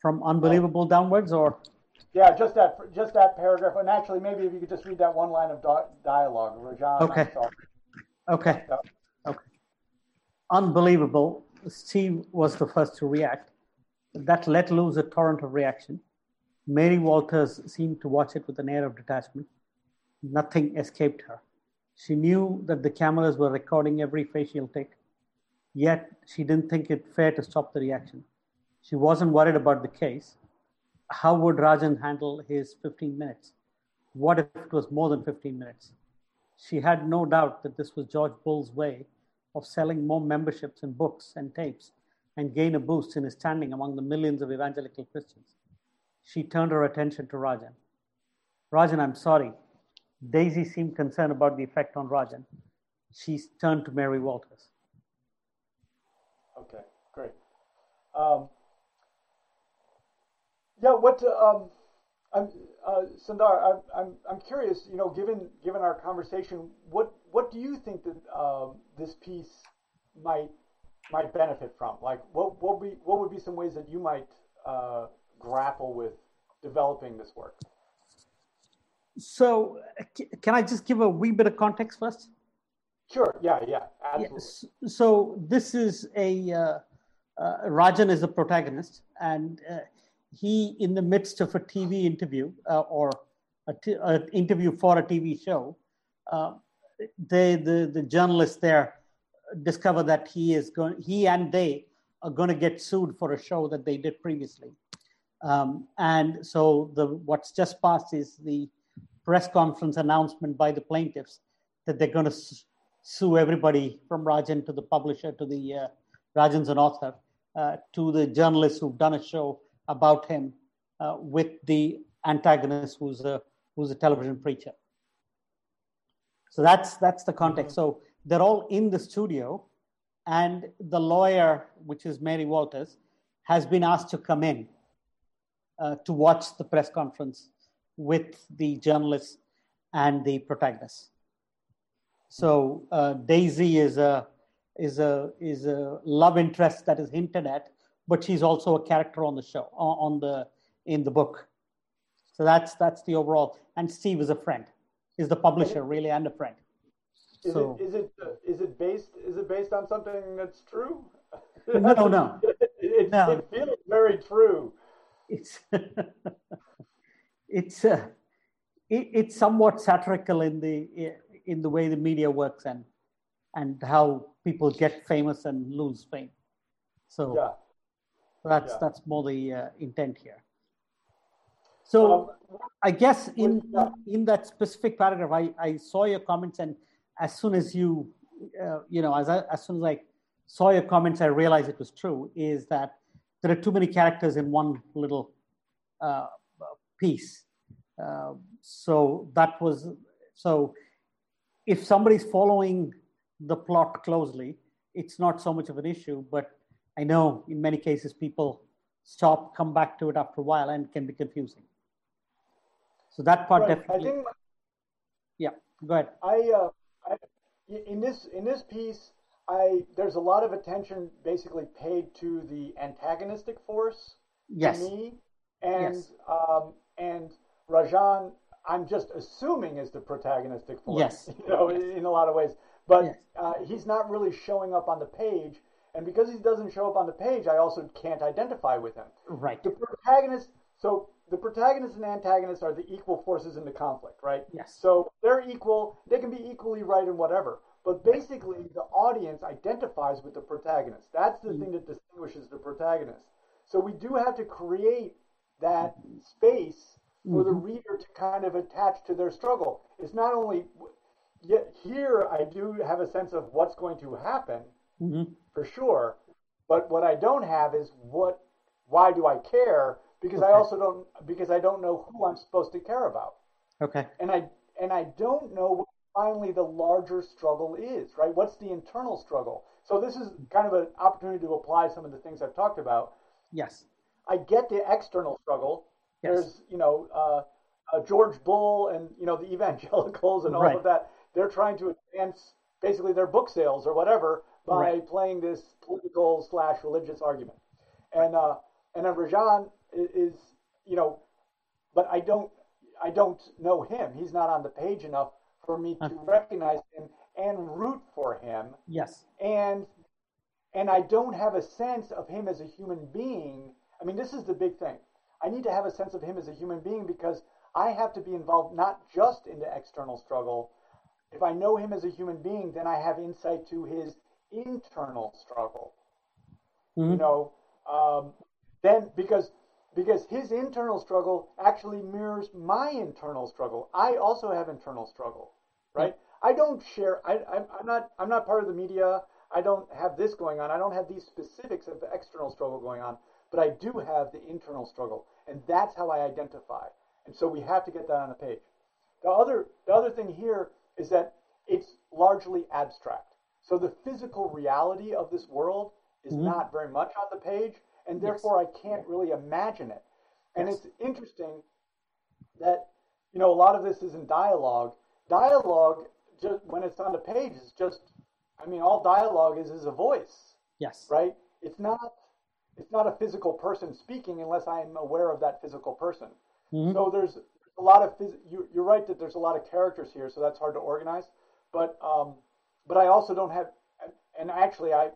S8: from unbelievable downwards, or
S2: Yeah, just that just that paragraph. And actually, maybe if you could just read that one line of dialogue, Rajan.
S8: Okay. okay,
S2: Yeah.
S8: okay. Unbelievable. Steve was the first to react. That let loose a torrent of reaction. Mary Walters seemed to watch it with an air of detachment. Nothing escaped her. She knew that the cameras were recording every facial tick, yet she didn't think it fair to stop the reaction. She wasn't worried about the case. How would Rajan handle his 15 minutes? What if it was more than 15 minutes? She had no doubt that this was George Bull's way of selling more memberships and books and tapes and gain a boost in his standing among the millions of evangelical Christians. She turned her attention to Rajan. Rajan, I'm sorry. Daisy seemed concerned about the effect on Rajan. She turned to Mary Walters.
S2: Okay, great. Um, yeah, what um, I'm uh, Sundar, I'm, I'm I'm curious. You know, given given our conversation, what what do you think that um, this piece might might benefit from? Like, what what be what would be some ways that you might uh, grapple with developing this work?
S8: So, can I just give a wee bit of context first?
S2: Sure. Yeah. Yeah. Absolutely.
S8: Yes. So this is a uh, Rajan is the protagonist, and uh, he, in the midst of a TV interview uh, or an interview for a TV show, uh, they, the, the journalists there discover that he is going, he and they are going to get sued for a show that they did previously. Um, and so the what's just passed is the press conference announcement by the plaintiffs that they're going to sue everybody from Rajan to the publisher to the uh, Rajan's an author uh, to the journalists who've done a show about him uh, with the antagonist who's a who's a television preacher. So that's that's the context. So they're all in the studio, and the lawyer, which is Mary Walters, has been asked to come in uh, to watch the press conference with the journalists and the protagonist. So uh, Daisy is a is a is a love interest that is hinted at, but she's also a character on the show on the in the book. So that's that's the overall. And Steve is a friend. Is the publisher really and a friend?
S2: Is so, it is it uh, is it based is it based on something that's true?
S8: No, no, <laughs>
S2: it, it,
S8: no.
S2: it feels very true.
S8: It's <laughs> it's uh, it, it's somewhat satirical in the in the way the media works and and how people get famous and lose fame. So
S2: yeah.
S8: that's
S2: yeah.
S8: that's more the uh, intent here. So um, I guess in in that specific paragraph, I, I saw your comments, and as soon as you uh, you know as I, as soon as I saw your comments, I realized it was true. Is that there are too many characters in one little uh, piece. Uh, so that was so. If somebody's following the plot closely, it's not so much of an issue. But I know in many cases people stop, come back to it after a while, and can be confusing. So that part
S2: right.
S8: definitely.
S2: I think,
S8: yeah, go ahead.
S2: I, uh, I in this in this piece, I there's a lot of attention basically paid to the antagonistic force.
S8: Yes.
S2: To me, and
S8: yes.
S2: um, and Rajan, I'm just assuming is the protagonistic force.
S8: Yes. <laughs>
S2: You know,
S8: yes.
S2: in, in a lot of ways, but
S8: yes.
S2: uh, he's not really showing up on the page. And because he doesn't show up on the page, I also can't identify with him.
S8: Right.
S2: The protagonist. So the protagonist and antagonist are the equal forces in the conflict, right?
S8: Yes.
S2: So they're equal. They can be equally right in whatever. But basically, the audience identifies with the protagonist. That's the mm-hmm. thing that distinguishes the protagonist. So we do have to create that space for mm-hmm. the reader to kind of attach to their struggle. It's not only yet here I do have a sense of what's going to happen
S8: mm-hmm.
S2: for sure, but what I don't have is what why do I care? Because
S8: okay.
S2: I also don't because I don't know who I'm supposed to care about.
S8: Okay.
S2: And I and I don't know what finally the larger struggle is, right? What's the internal struggle? So this is kind of an opportunity to apply some of the things I've talked about.
S8: Yes.
S2: I get the external struggle.
S8: Yes.
S2: There's, you know, uh, uh, George Bull and, you know, the evangelicals and all
S8: right.
S2: of that. They're trying to advance basically their book sales or whatever by
S8: right.
S2: playing this political slash religious argument. And, uh, and then Rajan is, is, you know, but I don't, I don't know him. He's not on the page enough for me to recognize him and root for him.
S8: Yes.
S2: And and I don't have a sense of him as a human being. I mean, this is the big thing. I need to have a sense of him as a human being because I have to be involved not just in the external struggle. If I know him as a human being, then I have insight to his internal struggle.
S8: Mm-hmm.
S2: You know, um, then because because his internal struggle actually mirrors my internal struggle. I also have internal struggle, right? I don't share. I, I'm, I'm not. I'm not part of the media. I don't have this going on. I don't have these specifics of the external struggle going on, but I do have the internal struggle, and that's how I identify. And so we have to get that on a page. The other, the other thing here is that it's largely abstract. So the physical reality of this world is
S8: Mhm.
S2: not very much on the page, and therefore I can't really imagine it. And
S8: Yes.
S2: it's interesting that you know a lot of this is in dialogue. Dialogue, just when it's on the page, is just I mean, all dialogue is is a voice,
S8: Yes.
S2: right? It's not it's not a physical person speaking unless I'm aware of that physical person.
S8: Mhm.
S2: So there's a lot of you, you're right that there's a lot of characters here, so that's hard to organize. But um, but I also don't have, and actually I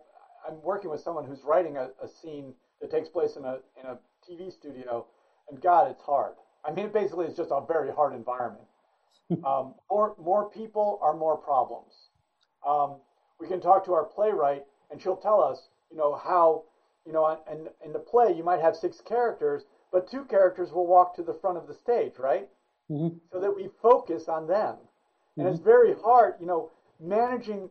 S2: I'm working with someone who's writing a, a scene that takes place in a in a TV studio, and God, it's hard. I mean, it basically, is just a very hard environment. <laughs> um, more more people are more problems. Um, we can talk to our playwright, and she'll tell us, you know, how, you know, in, in the play you might have six characters, but two characters will walk to the front of the stage, right?
S8: Mm-hmm.
S2: So that we focus on them. And it's very hard, you know, managing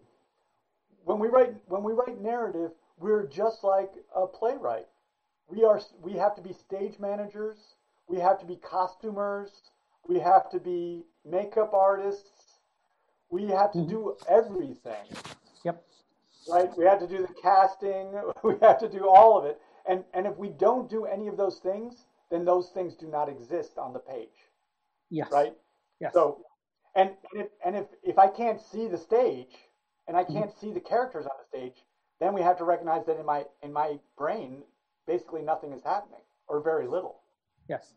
S2: when we write when we write narrative, we're just like a playwright. We are we have to be stage managers, we have to be costumers, we have to be makeup artists, we have to do everything.
S8: Yep.
S2: Right? We have to do the casting, <laughs> we have to do all of it. And and if we don't do any of those things, then those things do not exist on the page.
S8: Yes.
S2: Right?
S8: Yes.
S2: So and and if, and if if I can't see the stage and I can't see the characters on the stage, then we have to recognize that in my in my brain, basically nothing is happening or very little.
S8: yes.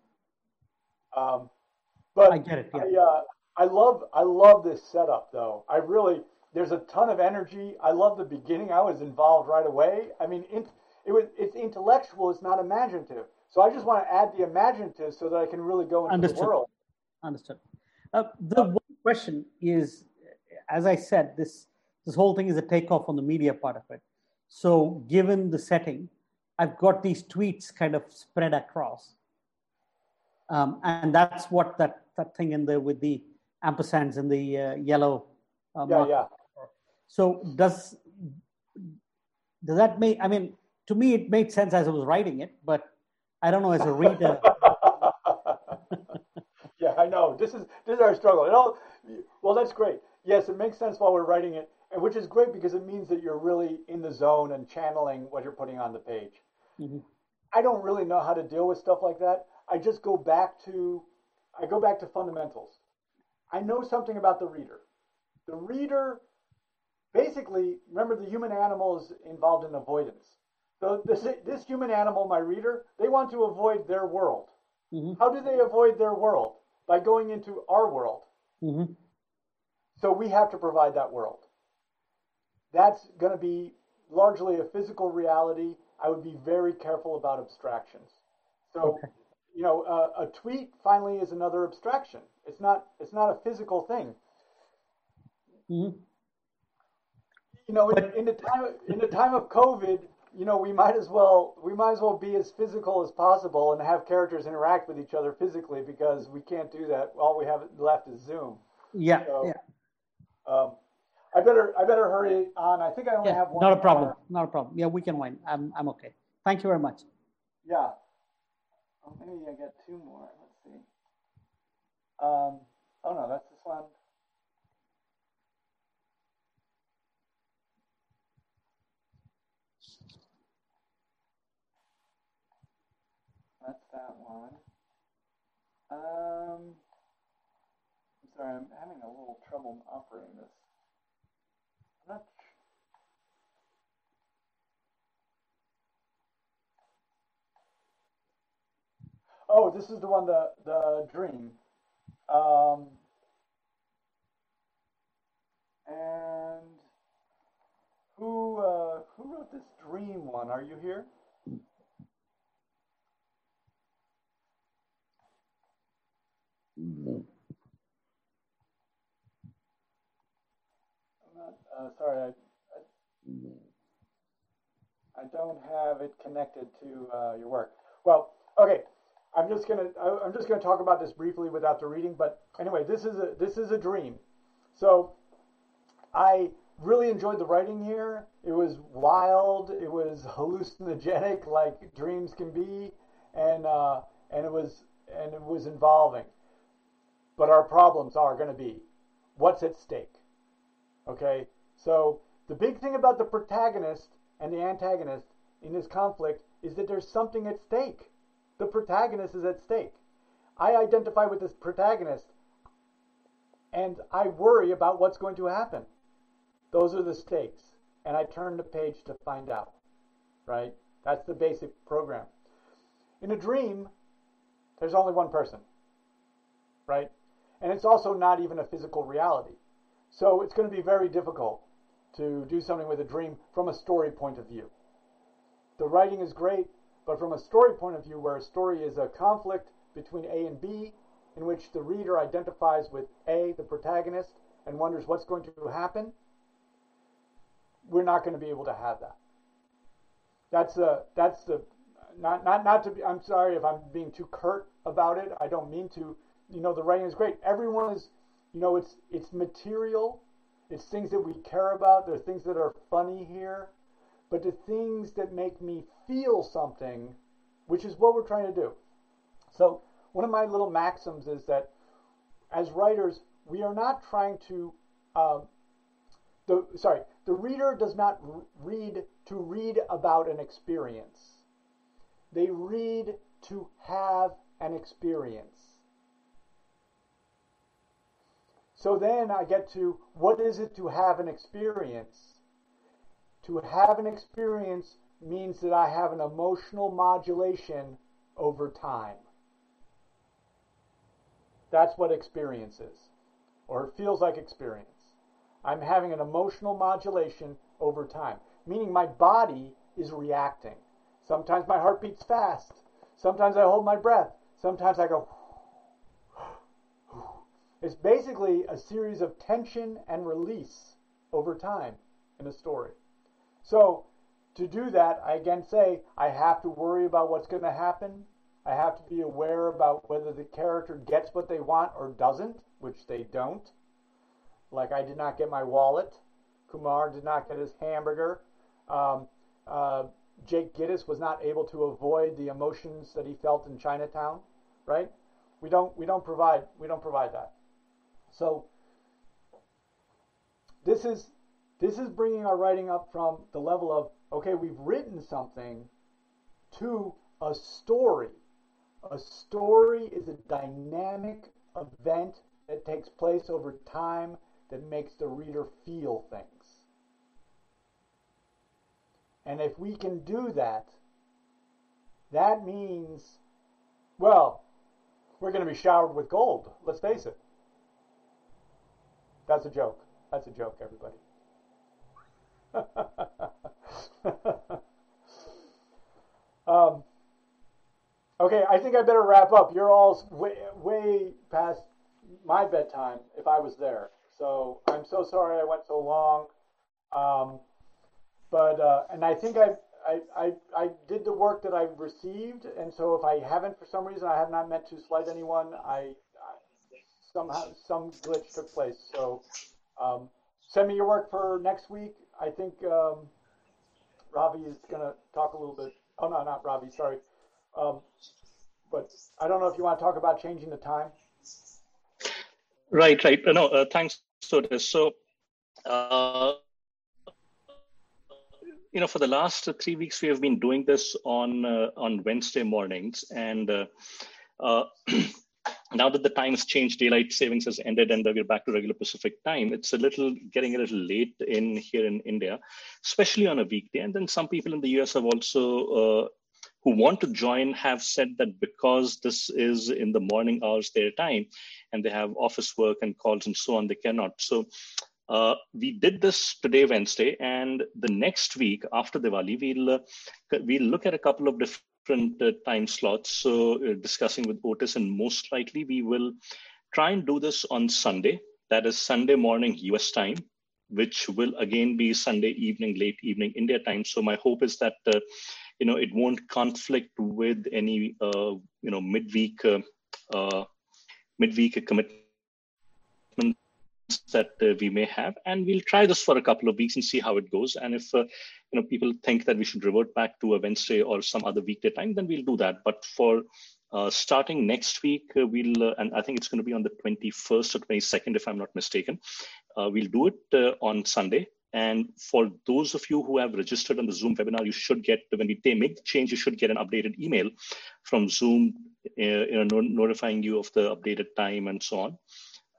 S2: Um, but
S8: I get it, yeah.
S2: I, uh, I love I love this setup though. I really there's a ton of energy. I love the beginning. I was involved right away. I mean, it, it was it's intellectual. It's not imaginative. So I just want to add the imaginative so that I can really go into
S8: Understood.
S2: the world.
S8: Understood. Uh, the one question is, as I said, this this whole thing is a takeoff on the media part of it. So, given the setting, I've got these tweets kind of spread across, um, and that's what that that thing in there with the ampersands and the uh, yellow. Uh,
S2: Yeah,
S8: marker.
S2: yeah.
S8: So does does that make? I mean, to me, it made sense as I was writing it, but I don't know as a reader. <laughs>
S2: yeah, I know. This is this is our struggle. It all, well, that's great. Yes, it makes sense while we're writing it, and which is great because it means that you're really in the zone and channeling what you're putting on the page.
S8: Mhm.
S2: I don't really know how to deal with stuff like that. I just go back to I go back to fundamentals. I know something about the reader. The reader basically remember the human animal is involved in avoidance. So this this human animal, my reader, they want to avoid their world.
S8: Mhm.
S2: How do they avoid their world? By going into our world.
S8: Mhm.
S2: So we have to provide that world. That's going to be largely a physical reality. I would be very careful about abstractions. So,
S8: Okay.
S2: you know, uh, a tweet finally is another abstraction. It's not. It's not a physical thing.
S8: Mhm.
S2: You know, in, in the time in the time of COVID, you know, we might as well we might as well be as physical as possible and have characters interact with each other physically because we can't do that. All we have left is Zoom.
S8: Yeah,
S2: So,
S8: yeah,
S2: Um, I better I better hurry on. I think I only
S8: yeah.
S2: have one.
S8: Not a problem.
S2: more.
S8: Not a problem. Yeah, we can win. I'm I'm okay. Thank you very much.
S2: Yeah. Oh, maybe I got two more. Let's see. Um, oh no, that's this one. That's that one. Um, I'm sorry, I'm having a little trouble operating this. I'm not. Oh, this is the one, the the dream. Um, and who uh, who wrote this dream one? Are you here? I'm not, uh, sorry, I, I, don't have it connected to uh, your work. Well, okay. I'm just gonna I- I'm just gonna talk about this briefly without the reading. But anyway, this is a this is a dream. So I really enjoyed the writing here. It was wild. It was <laughs> hallucinogenic, like dreams can be, and uh, and it was and it was involving. But our problems are going to be what's at stake. Okay, so the big thing about the protagonist and the antagonist in this conflict is that there's something at stake. The protagonist is at stake. I identify with this protagonist and I worry about what's going to happen. Those are the stakes. And I turn the page to find out. Right? That's the basic program. In a dream, there's only one person. Right? And it's also not even a physical reality. So it's going to be very difficult to do something with a dream from a story point of view. The writing is great. but from a story point of view, where a story is a conflict between A and B, in which the reader identifies with A, the protagonist, and wonders what's going to happen, we're not going to be able to have that. That's the that's the not not not to be. I'm sorry if I'm being too curt about it. I don't mean to. You know, the writing is great. Everyone is. You know, it's it's material. It's things that we care about. There are things that are funny here, but the things that make me feel something, which is what we're trying to do. So one of my little maxims is that as writers, we are not trying to. Uh, the sorry, the reader does not read to read about an experience. They read to have an experience. So then I get to what is it to have an experience? To have an experience means that I have an emotional modulation over time. That's what experience is, or it feels like experience. I'm having an emotional modulation over time, meaning my body is reacting. Sometimes my heart beats fast. Sometimes I hold my breath. Sometimes I go. It's basically a series of tension and release over time in a story. So, to do that, I again say I have to worry about what's going to happen. I have to be aware about whether the character gets what they want or doesn't, which they don't. Like I did not get my wallet. Kumar did not get his hamburger. Um, uh, Jake Gittes was not able to avoid the emotions that he felt in Chinatown, right? We don't we don't provide we don't provide that. So this is this is bringing our writing up from the level of okay, we've written something to a story. A story is a dynamic event that takes place over time that makes the reader feel things. And if we can do that, that means, well, we're going to be showered with gold. Let's face it. That's a joke. That's a joke, everybody. <laughs> um, okay, I think I better wrap up. You're all way, way past my bedtime if I was there. So I'm so sorry I went so long. Um, but uh, and I think I, I I I did the work that I received, and so if I haven't for some reason, I have not meant to slight anyone. I, I somehow some glitch took place. So um, send me your work for next week. I think um, Ravi is going to talk a little bit. Oh no, not Ravi. Sorry. Um, but I don't know if you want to talk about changing the time.
S5: Right, right. No, uh, thanks, Otis. So, uh, you know, for the last three weeks, we have been doing this on uh, on Wednesday mornings, and uh, uh, <clears throat> now that the times changed, daylight savings has ended, and we're back to regular Pacific time. It's a little getting a little late in here in India, especially on a weekday. And then some people in the US have also uh, who want to join have said that because this is in the morning hours their time and they have office work and calls and so on they cannot so uh, we did this today, Wednesday, and the next week after Diwali, we'll uh, we'll look at a couple of different uh, time slots. So, uh, discussing with Otis, and most likely we will try and do this on Sunday. That is Sunday morning US time, which will again be Sunday evening, late evening India time. So, my hope is that uh, you know it won't conflict with any uh, you know midweek midweek commitment that uh, we may have and we'll try this for a couple of weeks and see how it goes. And if uh, you know people think that we should revert back to a wednesday or some other weekday time then we'll do that. But for uh, starting next week uh, we'll uh, and i think it's going to be on the 21st or 22nd if i'm not mistaken uh, we'll do it on sunday. And for those of you who have registered on the Zoom webinar, you should get, when we make the change, you should get an updated email from Zoom, you know, notifying you of the updated time and so on.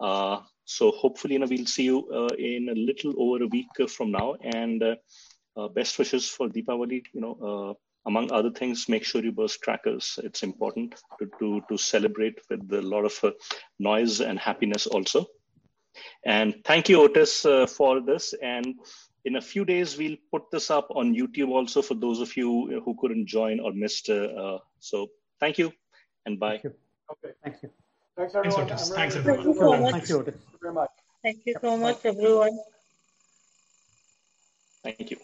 S5: Uh, so hopefully, you know, we'll see you uh, in a little over a week from now. And uh, best wishes for Deepavali. You know, among other things, make sure you burst crackers. It's important to to, to celebrate with a lot of noise and happiness also. And thank you, Otis, for this. And in a few days, we'll put this up on YouTube also for those of you who couldn't join or missed. Uh, so thank you and bye.
S8: Thank you.
S2: Okay.
S8: Thank you.
S2: Thanks, everyone.
S1: Otis. Thanks, everyone.
S2: looking forward to it.
S8: Thank you, Otis.
S2: Thank you very much.
S7: Thank you so much, everyone.
S5: Thank you.